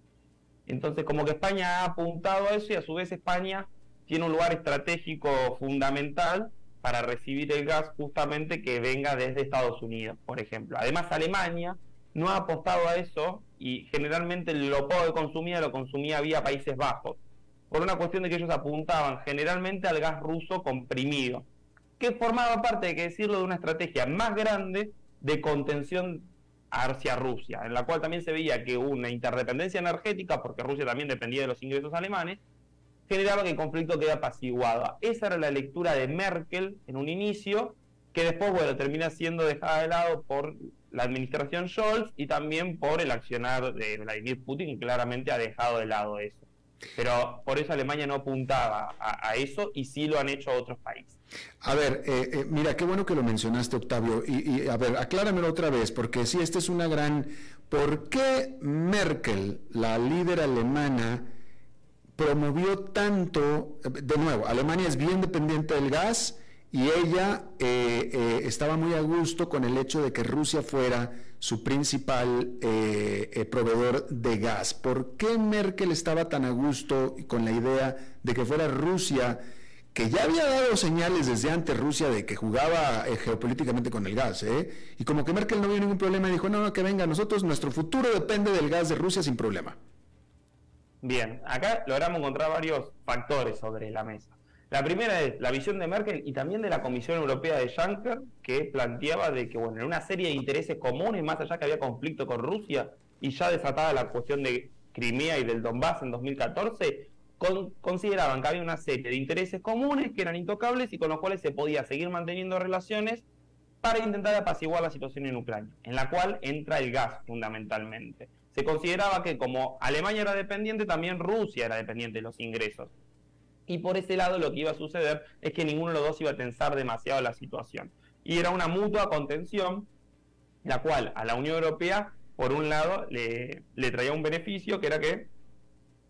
[SPEAKER 7] Entonces, como que España ha apuntado a eso y a su vez España tiene un lugar estratégico fundamental para recibir el gas justamente que venga desde Estados Unidos, por ejemplo. Además, Alemania no ha apostado a eso y generalmente lo poco que consumía lo consumía vía Países Bajos, por una cuestión de que ellos apuntaban generalmente al gas ruso comprimido, que formaba parte, que decirlo, de una estrategia más grande de contención hacia Rusia, en la cual también se veía que una interdependencia energética, porque Rusia también dependía de los ingresos alemanes, generaba que el conflicto quede apaciguado. Esa era la lectura de Merkel en un inicio, que después, bueno, termina siendo dejada de lado por la administración Scholz y también por el accionar de Vladimir Putin, que claramente ha dejado de lado eso. Pero por eso Alemania no apuntaba a, eso y sí lo han hecho otros países.
[SPEAKER 3] A ver, eh, eh, mira, qué bueno que lo mencionaste, Octavio. Y, a ver, acláramelo otra vez, porque sí, esta es una gran... ¿Por qué Merkel, la líder alemana, promovió tanto, de nuevo, Alemania es bien dependiente del gas y ella eh, estaba muy a gusto con el hecho de que Rusia fuera su principal eh, eh, proveedor de gas. ¿Por qué Merkel estaba tan a gusto con la idea de que fuera Rusia, que ya había dado señales desde antes Rusia de que jugaba eh, geopolíticamente con el gas? Y como que Merkel no vio ningún problema dijo, no, no, que venga, nosotros, nuestro futuro depende del gas de Rusia sin problema.
[SPEAKER 7] Bien, acá logramos encontrar varios factores sobre la mesa. La primera es la visión de Merkel y también de la Comisión Europea de Juncker, que planteaba de que, bueno, en una serie de intereses comunes, más allá que había conflicto con Rusia y ya desatada la cuestión de Crimea y del Donbass en 2014, consideraban que había una serie de intereses comunes que eran intocables y con los cuales se podía seguir manteniendo relaciones para intentar apaciguar la situación en Ucrania, en la cual entra el gas fundamentalmente. Se consideraba que como Alemania era dependiente, también Rusia era dependiente de los ingresos y por ese lado lo que iba a suceder es que ninguno de los dos iba a tensar demasiado la situación. Y era una mutua contención, la cual a la Unión Europea, por un lado, le, traía un beneficio, que era que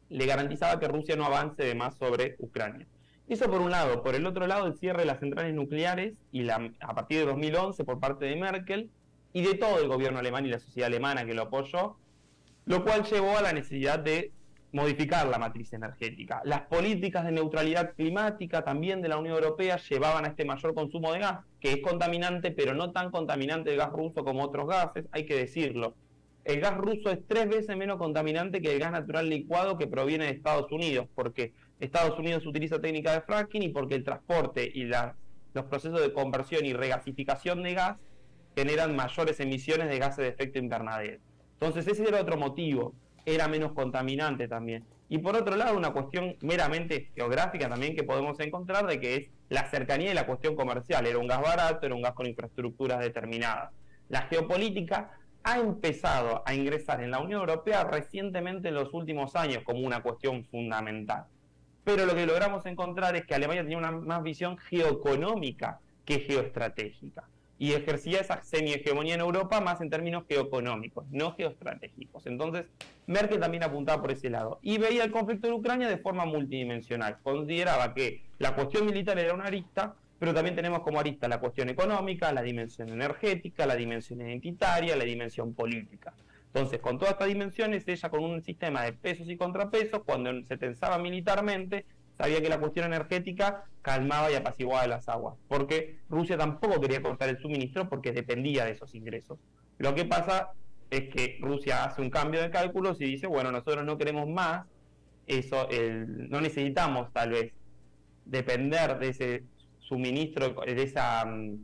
[SPEAKER 7] le garantizaba que Rusia no avance de más sobre Ucrania. Eso por un lado. Por el otro lado, el cierre de las centrales nucleares y la, a partir de 2011 por parte de Merkel y de todo el gobierno alemán y la sociedad alemana que lo apoyó, lo cual llevó a la necesidad de modificar la matriz energética. Las políticas de neutralidad climática también de la Unión Europea llevaban a este mayor consumo de gas, que es contaminante, pero no tan contaminante el gas ruso como otros gases, hay que decirlo. El gas ruso es tres veces menos contaminante que el gas natural licuado que proviene de Estados Unidos, porque Estados Unidos utiliza técnica de fracking y porque el transporte y los procesos de conversión y regasificación de gas generan mayores emisiones de gases de efecto invernadero. Entonces ese era otro motivo era menos contaminante también. Y por otro lado, una cuestión meramente geográfica también que podemos encontrar de que es la cercanía y la cuestión comercial. Era un gas barato, era un gas con infraestructuras determinadas. La geopolítica ha empezado a ingresar en la Unión Europea recientemente en los últimos años como una cuestión fundamental. Pero lo que logramos encontrar es que Alemania tenía una más visión geoeconómica que geoestratégica y ejercía esa semi-hegemonía en Europa más en términos geoeconómicos, no geoestratégicos. Entonces, Merkel también apuntaba por ese lado. Y veía el conflicto en Ucrania de forma multidimensional. Consideraba que la cuestión militar era una arista, pero también tenemos como arista la cuestión económica, la dimensión energética, la dimensión identitaria, la dimensión política. Entonces, con todas estas dimensiones, ella con un sistema de pesos y contrapesos, cuando se tensaba militarmente, sabía que la cuestión energética calmaba y apaciguaba las aguas, porque Rusia tampoco quería cortar el suministro porque dependía de esos ingresos. Lo que pasa es que Rusia hace un cambio de cálculos y dice, bueno, nosotros no queremos más, eso, no necesitamos tal vez depender de ese suministro, de esa mm,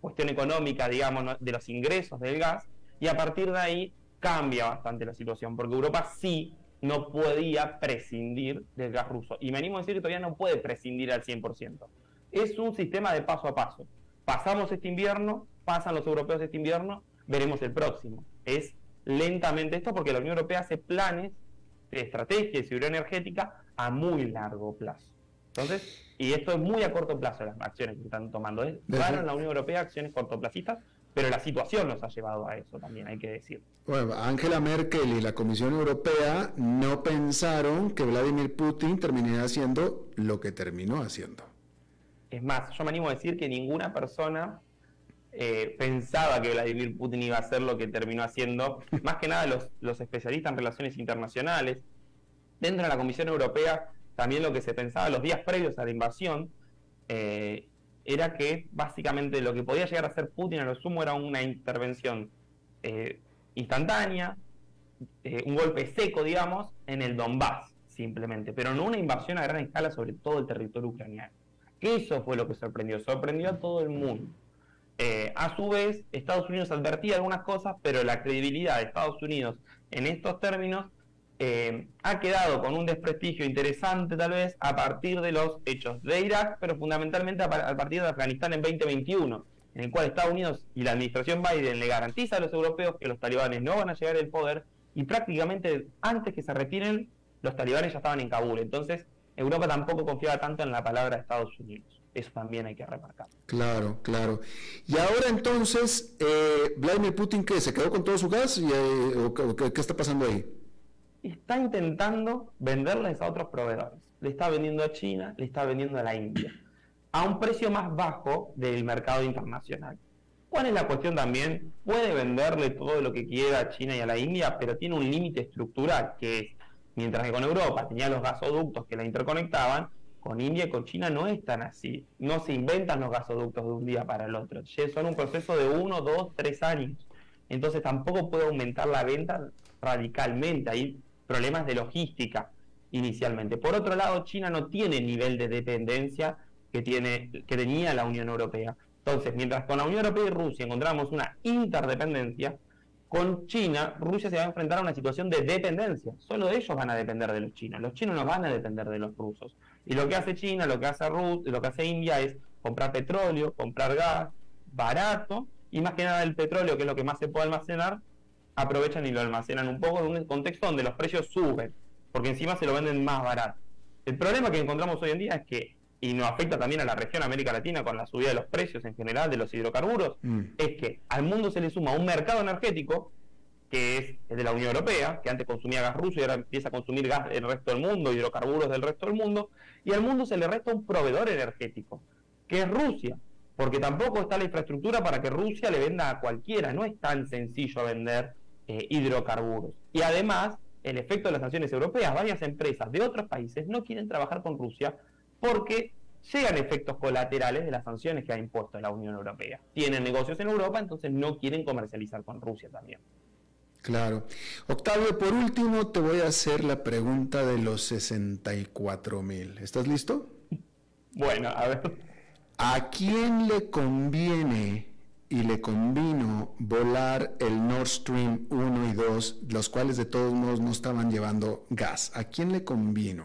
[SPEAKER 7] cuestión económica, digamos, de los ingresos del gas, y a partir de ahí cambia bastante la situación, porque Europa sí no podía prescindir del gas ruso. Y me animo a decir que todavía no puede prescindir al 100%. Es un sistema de paso a paso. Pasamos este invierno, pasan los europeos este invierno, veremos el próximo. Es lentamente esto porque la Unión Europea hace planes de estrategia y seguridad energética a muy largo plazo. Entonces, y esto es muy a corto plazo las acciones que están tomando. Es raro en la Unión Europea acciones cortoplacistas, pero la situación nos ha llevado a eso también, hay que decir.
[SPEAKER 3] Bueno, Angela Merkel y la Comisión Europea no pensaron que Vladimir Putin terminaría haciendo lo que terminó haciendo.
[SPEAKER 7] Es más, yo me animo a decir que ninguna persona eh, pensaba que Vladimir Putin iba a hacer lo que terminó haciendo. *laughs* Más que nada los, los especialistas en relaciones internacionales. Dentro de la Comisión Europea, también lo que se pensaba los días previos a la invasión eh, era que básicamente lo que podía llegar a hacer Putin a lo sumo era una intervención eh, instantánea, un golpe seco, digamos, en el Donbass, simplemente, pero no una invasión a gran escala sobre todo el territorio ucraniano. Eso fue lo que sorprendió, sorprendió a todo el mundo. Eh, a su vez, Estados Unidos advertía algunas cosas, pero la credibilidad de Estados Unidos en estos términos eh, ha quedado con un desprestigio interesante tal vez a partir de los hechos de Irak, pero fundamentalmente a, partir de Afganistán en 2021, en el cual Estados Unidos y la administración Biden le garantiza a los europeos que los talibanes no van a llegar al poder y prácticamente antes que se retiren, los talibanes ya estaban en Kabul. Entonces, Europa tampoco confiaba tanto en la palabra de Estados Unidos. Eso también hay que remarcar.
[SPEAKER 3] Claro, claro. Y ahora entonces, eh, Vladimir Putin, ¿qué? ¿Se quedó con todo su gas? Y, eh, qué, está pasando ahí?
[SPEAKER 7] Está intentando venderles a otros proveedores. Le está vendiendo a China, le está vendiendo a la India, a un precio más bajo del mercado internacional. ¿Cuál es la cuestión también? Puede venderle todo lo que quiera a China y a la India, pero tiene un límite estructural, que es, mientras que con Europa tenía los gasoductos que la interconectaban, con India y con China no es tan así. No se inventan los gasoductos de un día para el otro. Son un proceso de uno, dos, tres años. Entonces tampoco puede aumentar la venta radicalmente. Hay problemas de logística inicialmente. Por otro lado, China no tiene el nivel de dependencia que, tiene, que tenía la Unión Europea. Entonces, mientras con la Unión Europea y Rusia encontramos una interdependencia, con China, Rusia se va a enfrentar a una situación de dependencia. Solo ellos van a depender de los chinos. Los chinos no van a depender de los rusos. Y lo que hace China, lo que hace Rusia, lo que hace India es comprar petróleo, comprar gas barato y más que nada el petróleo, que es lo que más se puede almacenar, aprovechan y lo almacenan un poco en un contexto donde los precios suben, porque encima se lo venden más barato. El problema que encontramos hoy en día es que y nos afecta también a la región América Latina con la subida de los precios en general de los hidrocarburos, mm. es que al mundo se le suma un mercado energético que es el de la Unión Europea, que antes consumía gas ruso y ahora empieza a consumir gas del resto del mundo, hidrocarburos del resto del mundo, y al mundo se le resta un proveedor energético, que es Rusia, porque tampoco está la infraestructura para que Rusia le venda a cualquiera, no es tan sencillo vender eh, hidrocarburos. Y además, el efecto de las sanciones europeas, varias empresas de otros países no quieren trabajar con Rusia porque llegan efectos colaterales de las sanciones que ha impuesto la Unión Europea. Tienen negocios en Europa, entonces no quieren comercializar con Rusia también.
[SPEAKER 3] Claro. Octavio, por último te voy a hacer la pregunta de los 64 mil. ¿Estás listo? *laughs*
[SPEAKER 7] Bueno, a ver.
[SPEAKER 3] ¿A quién le conviene y le convino volar el Nord Stream 1 y 2, los cuales de todos modos no estaban llevando gas? ¿A quién le convino?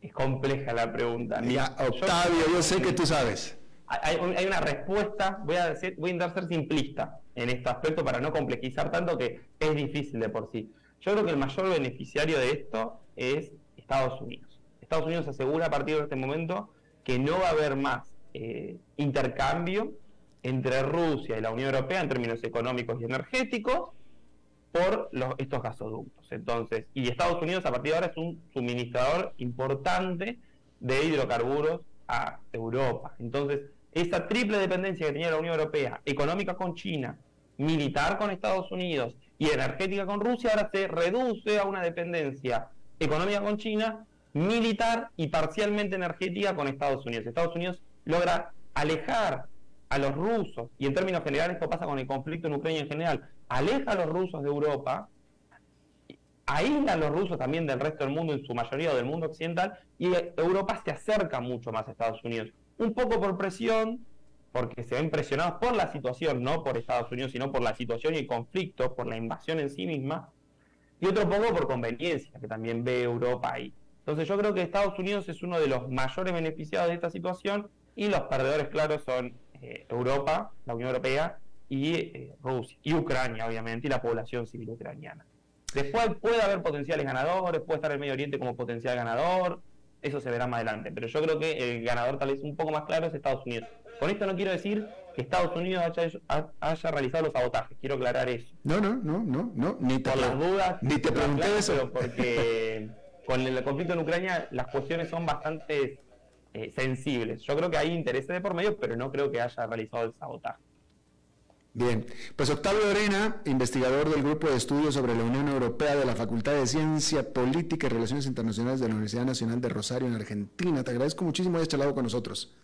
[SPEAKER 7] Es compleja la pregunta.
[SPEAKER 3] Mira, Octavio, yo, sé que tú sabes.
[SPEAKER 7] Hay, una respuesta, voy a decir, voy a intentar ser simplista en este aspecto para no complejizar tanto que es difícil de por sí. Yo creo que el mayor beneficiario de esto es Estados Unidos. Estados Unidos asegura a partir de este momento que no va a haber más eh, intercambio entre Rusia y la Unión Europea en términos económicos y energéticos por estos gasoductos. Entonces, y Estados Unidos a partir de ahora es un suministrador importante de hidrocarburos a Europa. Entonces, esa triple dependencia que tenía la Unión Europea, económica con China, militar con Estados Unidos y energética con Rusia, ahora se reduce a una dependencia económica con China, militar y parcialmente energética con Estados Unidos. Estados Unidos logra alejar a los rusos, y en términos generales esto pasa con el conflicto en Ucrania en general, aleja a los rusos de Europa, aísla a los rusos también del resto del mundo, en su mayoría del mundo occidental, y Europa se acerca mucho más a Estados Unidos. Un poco por presión, porque se ven presionados por la situación, no por Estados Unidos, sino por la situación y el conflicto, por la invasión en sí misma, y otro poco por conveniencia, que también ve Europa ahí. Entonces yo creo que Estados Unidos es uno de los mayores beneficiados de esta situación y los perdedores claros son eh, Europa, la Unión Europea y eh, Rusia, y Ucrania, obviamente, y la población civil ucraniana. Después puede haber potenciales ganadores, puede estar el Medio Oriente como potencial ganador, eso se verá más adelante. Pero yo creo que el ganador tal vez un poco más claro es Estados Unidos. Con esto no quiero decir que Estados Unidos haya, realizado los sabotajes, quiero aclarar eso.
[SPEAKER 3] No, no, no, no, no,
[SPEAKER 7] ni te, Por las dudas,
[SPEAKER 3] ni te pregunté eso.
[SPEAKER 7] Pero porque *laughs* con el conflicto en Ucrania las cuestiones son bastante eh, sensibles. Yo creo que hay intereses de por medio, pero no creo que haya realizado el sabotaje.
[SPEAKER 3] Bien, pues Octavio Arena, investigador del Grupo de Estudios sobre la Unión Europea de la Facultad de Ciencia Política y Relaciones Internacionales de la Universidad Nacional de Rosario en Argentina. Te agradezco muchísimo hayas charlado con nosotros.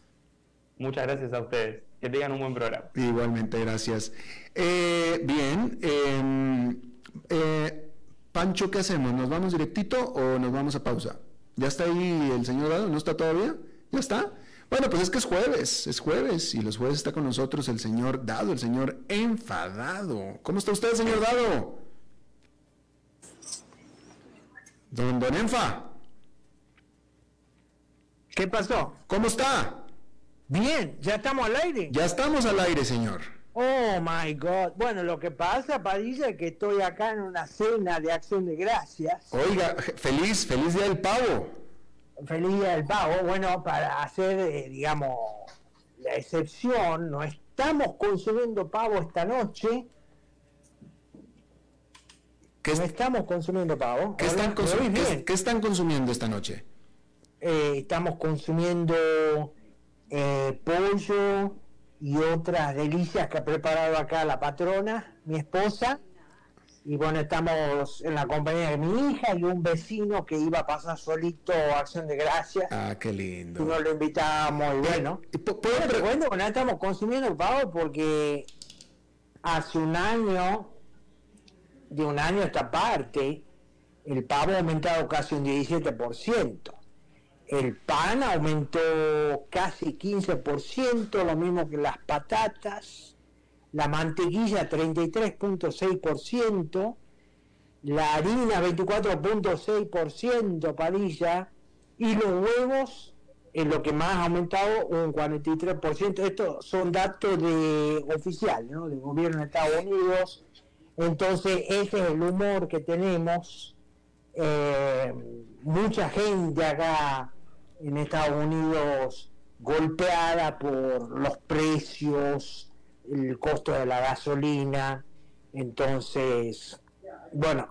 [SPEAKER 7] Muchas gracias a ustedes. Que tengan un buen programa.
[SPEAKER 3] Igualmente, gracias. Eh, bien, em, eh, Pancho, ¿qué hacemos? ¿Nos vamos directito o nos vamos a pausa? ¿Ya está ahí el señor Dado? ¿No está todavía? ¿Ya está? Bueno, pues es que es jueves, es jueves y los jueves está con nosotros el señor Dado, el señor enfadado. ¿Cómo está usted, señor Dado? Don Don Enfa.
[SPEAKER 8] ¿Qué pasó?
[SPEAKER 3] ¿Cómo está?
[SPEAKER 8] Bien, ya estamos al aire.
[SPEAKER 3] Ya estamos al aire, señor.
[SPEAKER 8] Oh my God. Bueno, lo que pasa, Padilla, es que estoy acá en una cena de acción de gracias.
[SPEAKER 3] Oiga, feliz, feliz día del pavo
[SPEAKER 8] feliz día del pago. Bueno, para hacer, eh, digamos, la excepción, no estamos consumiendo pavo esta noche. ¿Qué no estamos consumiendo pavo.
[SPEAKER 3] ¿Qué están, están, consumiendo esta noche?
[SPEAKER 8] Eh, estamos consumiendo eh, pollo y otras delicias que ha preparado acá la patrona, mi esposa y bueno, estamos en la compañía de mi hija y un vecino que iba a pasar solito Acción de Gracias.
[SPEAKER 3] Ah, qué lindo.
[SPEAKER 8] Y nos lo invitamos y bueno. ¿Puedo bueno, bueno, estamos consumiendo pavo porque hace un año, de un año a esta parte, el pavo ha aumentado casi un 17%. El pan aumentó casi 15%, lo mismo que las patatas la mantequilla 33.6%, la harina 24.6%, Padilla, y los huevos en lo que más ha aumentado un 43%. Estos son datos de oficial, ¿no? del gobierno de Estados Unidos. Entonces, ese es el humor que tenemos. Eh, mucha gente acá en Estados Unidos golpeada por los precios, el costo de la gasolina, entonces, bueno,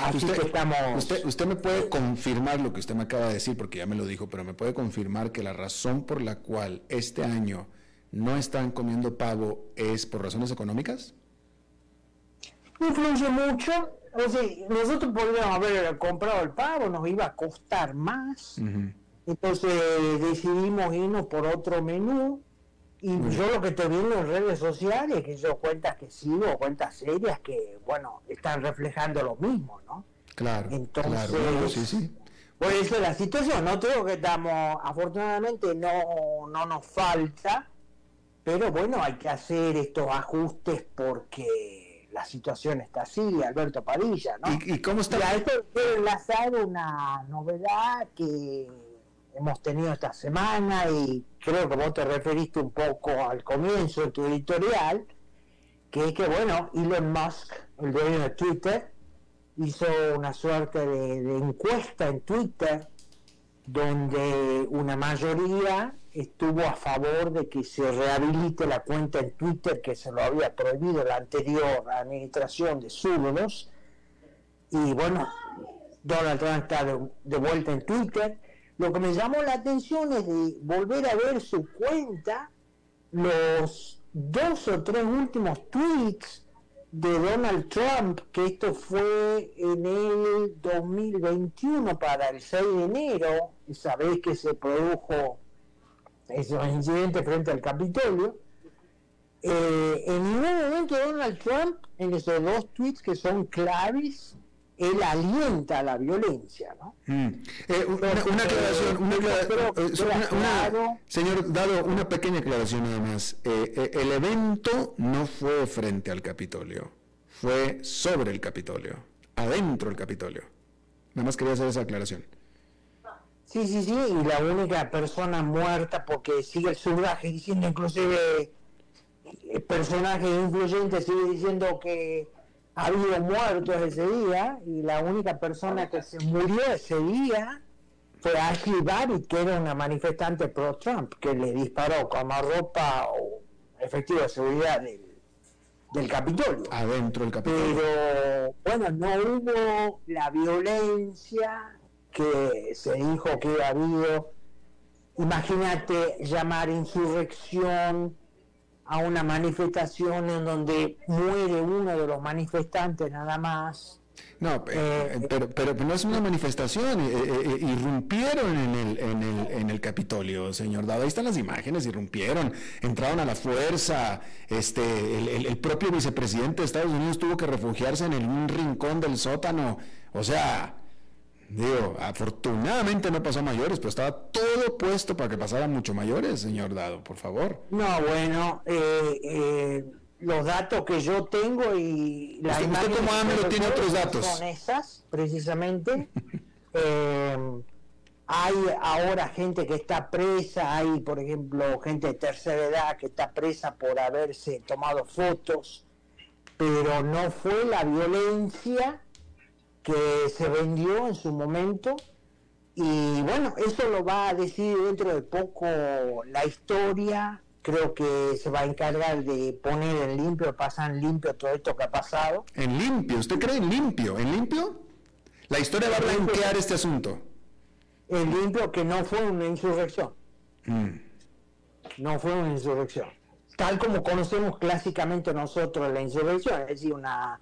[SPEAKER 8] así
[SPEAKER 3] usted,
[SPEAKER 8] que estamos...
[SPEAKER 3] Usted, usted me puede confirmar lo que usted me acaba de decir, porque ya me lo dijo, pero me puede confirmar que la razón por la cual este año no están comiendo pavo es por razones económicas?
[SPEAKER 8] Influye mucho. O sea, nosotros podríamos haber comprado el pavo, nos iba a costar más. Entonces decidimos irnos por otro menú y yo lo que te vi en las redes sociales, que yo cuentas que sigo, cuentas serias que, bueno, están reflejando lo mismo, ¿no?
[SPEAKER 3] Claro.
[SPEAKER 8] Entonces, claro, sí, sí. Por eso la situación, no creo que estamos, afortunadamente no, no nos falta, pero bueno, hay que hacer estos ajustes porque la situación está así, Alberto Padilla, ¿no?
[SPEAKER 3] ¿Y, cómo está?
[SPEAKER 8] Y a esto quiero enlazar una novedad que hemos tenido esta semana y creo que vos te referiste un poco al comienzo de tu editorial, que es que, bueno, Elon Musk, el dueño de Twitter, hizo una suerte de, encuesta en Twitter donde una mayoría estuvo a favor de que se rehabilite la cuenta en Twitter que se lo había prohibido la anterior administración de Soros. Y bueno, Donald Trump está de vuelta en Twitter lo que me llamó la atención es de volver a ver su cuenta, los dos o tres últimos tweets de Donald Trump, que esto fue en el 2021 para el 6 de enero, esa vez que se produjo esos incidentes frente al Capitolio. Eh, en ningún momento Donald Trump, en esos dos tweets que son claves, él alienta la violencia, ¿no?
[SPEAKER 3] Mm. Eh, una, aclaración, una, señor Dado, una pequeña aclaración nada más. Eh, eh, el evento no fue frente al Capitolio, fue sobre el Capitolio, adentro del Capitolio. Nada más quería hacer esa aclaración.
[SPEAKER 8] Sí, sí, sí, y la única persona muerta porque sigue el subraje diciendo inclusive el personaje influyente sigue diciendo que ha habido muertos ese día y la única persona que se murió ese día fue Ashley Barrett, que era una manifestante pro-Trump, que le disparó con ropa o efectivo de seguridad del, del Capitolio.
[SPEAKER 3] Adentro del Capitolio.
[SPEAKER 8] Pero bueno, no hubo la violencia que se dijo que había habido. Imagínate llamar insurrección a una manifestación en donde muere uno de los manifestantes nada más.
[SPEAKER 3] No, eh, pero, pero, no es una manifestación, eh, eh, irrumpieron en el, en, el, en el Capitolio, señor Dado, ahí están las imágenes, irrumpieron, entraron a la fuerza, este, el, propio vicepresidente de Estados Unidos tuvo que refugiarse en un rincón del sótano, o sea, digo, afortunadamente no pasó a mayores, pero estaba todo puesto para que pasaran mucho mayores, señor Dado, por favor.
[SPEAKER 8] No, bueno, eh, los datos que yo tengo y
[SPEAKER 3] la usted, usted como AMLO tiene otros datos
[SPEAKER 8] son esas precisamente *laughs* eh, hay ahora gente que está presa hay por ejemplo gente de tercera edad que está presa por haberse tomado fotos pero no fue la violencia que se vendió en su momento y bueno eso lo va a decir dentro de poco la historia creo que se va a encargar de poner en limpio, pasar en limpio todo esto que ha pasado.
[SPEAKER 3] ¿En limpio? ¿Usted cree en limpio? ¿En limpio? La historia va a blanquear este asunto.
[SPEAKER 8] En limpio que no fue una insurrección. Mm. No fue una insurrección. Tal como conocemos clásicamente nosotros la insurrección, es decir, una,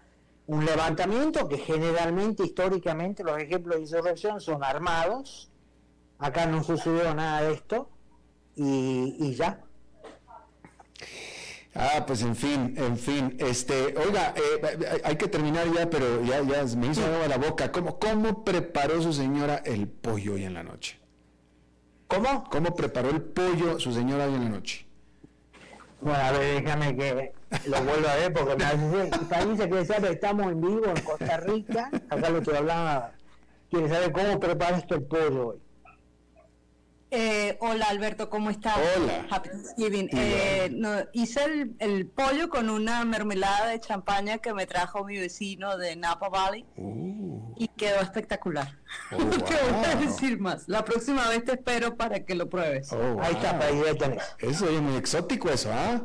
[SPEAKER 8] un levantamiento que generalmente, históricamente, los ejemplos de insurrección son armados. Acá no sucedió nada de esto y, y ya.
[SPEAKER 3] Ah, pues en fin, en fin, este, oiga, eh, hay que terminar ya, pero ya, ya me hizo agua la boca. ¿Cómo, ¿Cómo preparó su señora el pollo hoy en la noche?
[SPEAKER 8] ¿Cómo?
[SPEAKER 3] ¿Cómo preparó el pollo su señora hoy en la noche?
[SPEAKER 8] Bueno, a ver, déjame que lo vuelva a ver, porque me parece que sabe, estamos en vivo en Costa Rica, acá lo que hablaba, quiere saber cómo preparaste el pollo hoy.
[SPEAKER 9] Eh, hola Alberto, ¿cómo estás?
[SPEAKER 3] Hola.
[SPEAKER 9] Happy Thanksgiving. Eh, hice el, pollo con una mermelada de champaña que me trajo mi vecino de Napa Valley uh. y quedó espectacular. Oh, *laughs* no te voy a decir más. La próxima vez te espero para que lo pruebes.
[SPEAKER 3] Oh, ahí está, ahí tenés. Eso es muy exótico eso, ¿ah?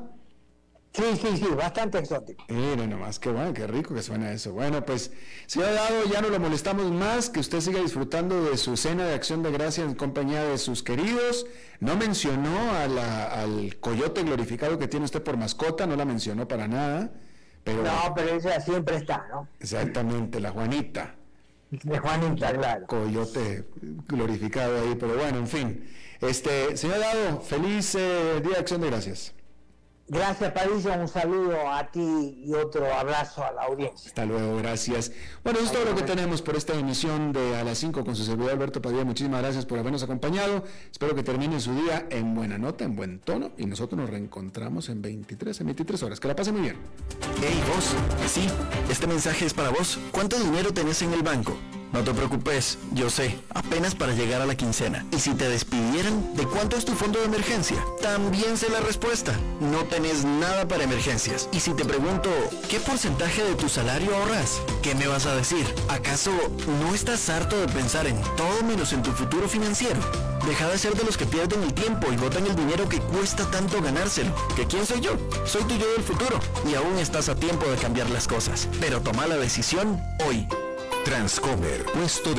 [SPEAKER 8] Sí, sí, sí, bastante exótico.
[SPEAKER 3] Mire nomás, qué bueno, qué rico que suena eso. Bueno, pues, señor Dado, ya no lo molestamos más, que usted siga disfrutando de su cena de acción de gracia en compañía de sus queridos. No mencionó al coyote glorificado que tiene usted por mascota, no la mencionó para nada. Pero,
[SPEAKER 8] no, pero ella siempre está, ¿no?
[SPEAKER 3] Exactamente, la Juanita.
[SPEAKER 8] De Juanita, claro.
[SPEAKER 3] Coyote glorificado ahí, pero bueno, en fin. Este, señor Dado, feliz eh, día de acción de gracias.
[SPEAKER 8] Gracias, Padilla. Un saludo a ti y otro abrazo a la audiencia.
[SPEAKER 3] Hasta luego, gracias. Bueno, eso es todo lo que tenemos por esta emisión de A las 5 con su servidor Alberto Padilla. Muchísimas gracias por habernos acompañado. Espero que termine su día en buena nota, en buen tono. Y nosotros nos reencontramos en 23, en 23 horas. Que la pase muy bien.
[SPEAKER 2] Hey, vos. Sí, este mensaje es para vos. ¿Cuánto dinero tenés en el banco? No te preocupes, yo sé, apenas para llegar a la quincena. Y si te despidieran, ¿de cuánto es tu fondo de emergencia? También sé la respuesta. No tenés nada para emergencias. Y si te pregunto, ¿qué porcentaje de tu salario ahorras? ¿Qué me vas a decir? ¿Acaso no estás harto de pensar en todo menos en tu futuro financiero? Deja de ser de los que pierden el tiempo y botan el dinero que cuesta tanto ganárselo. ¿Que quién soy yo? Soy tu yo del futuro. Y aún estás a tiempo de cambiar las cosas. Pero toma la decisión hoy.
[SPEAKER 6] Transcomer, puesto de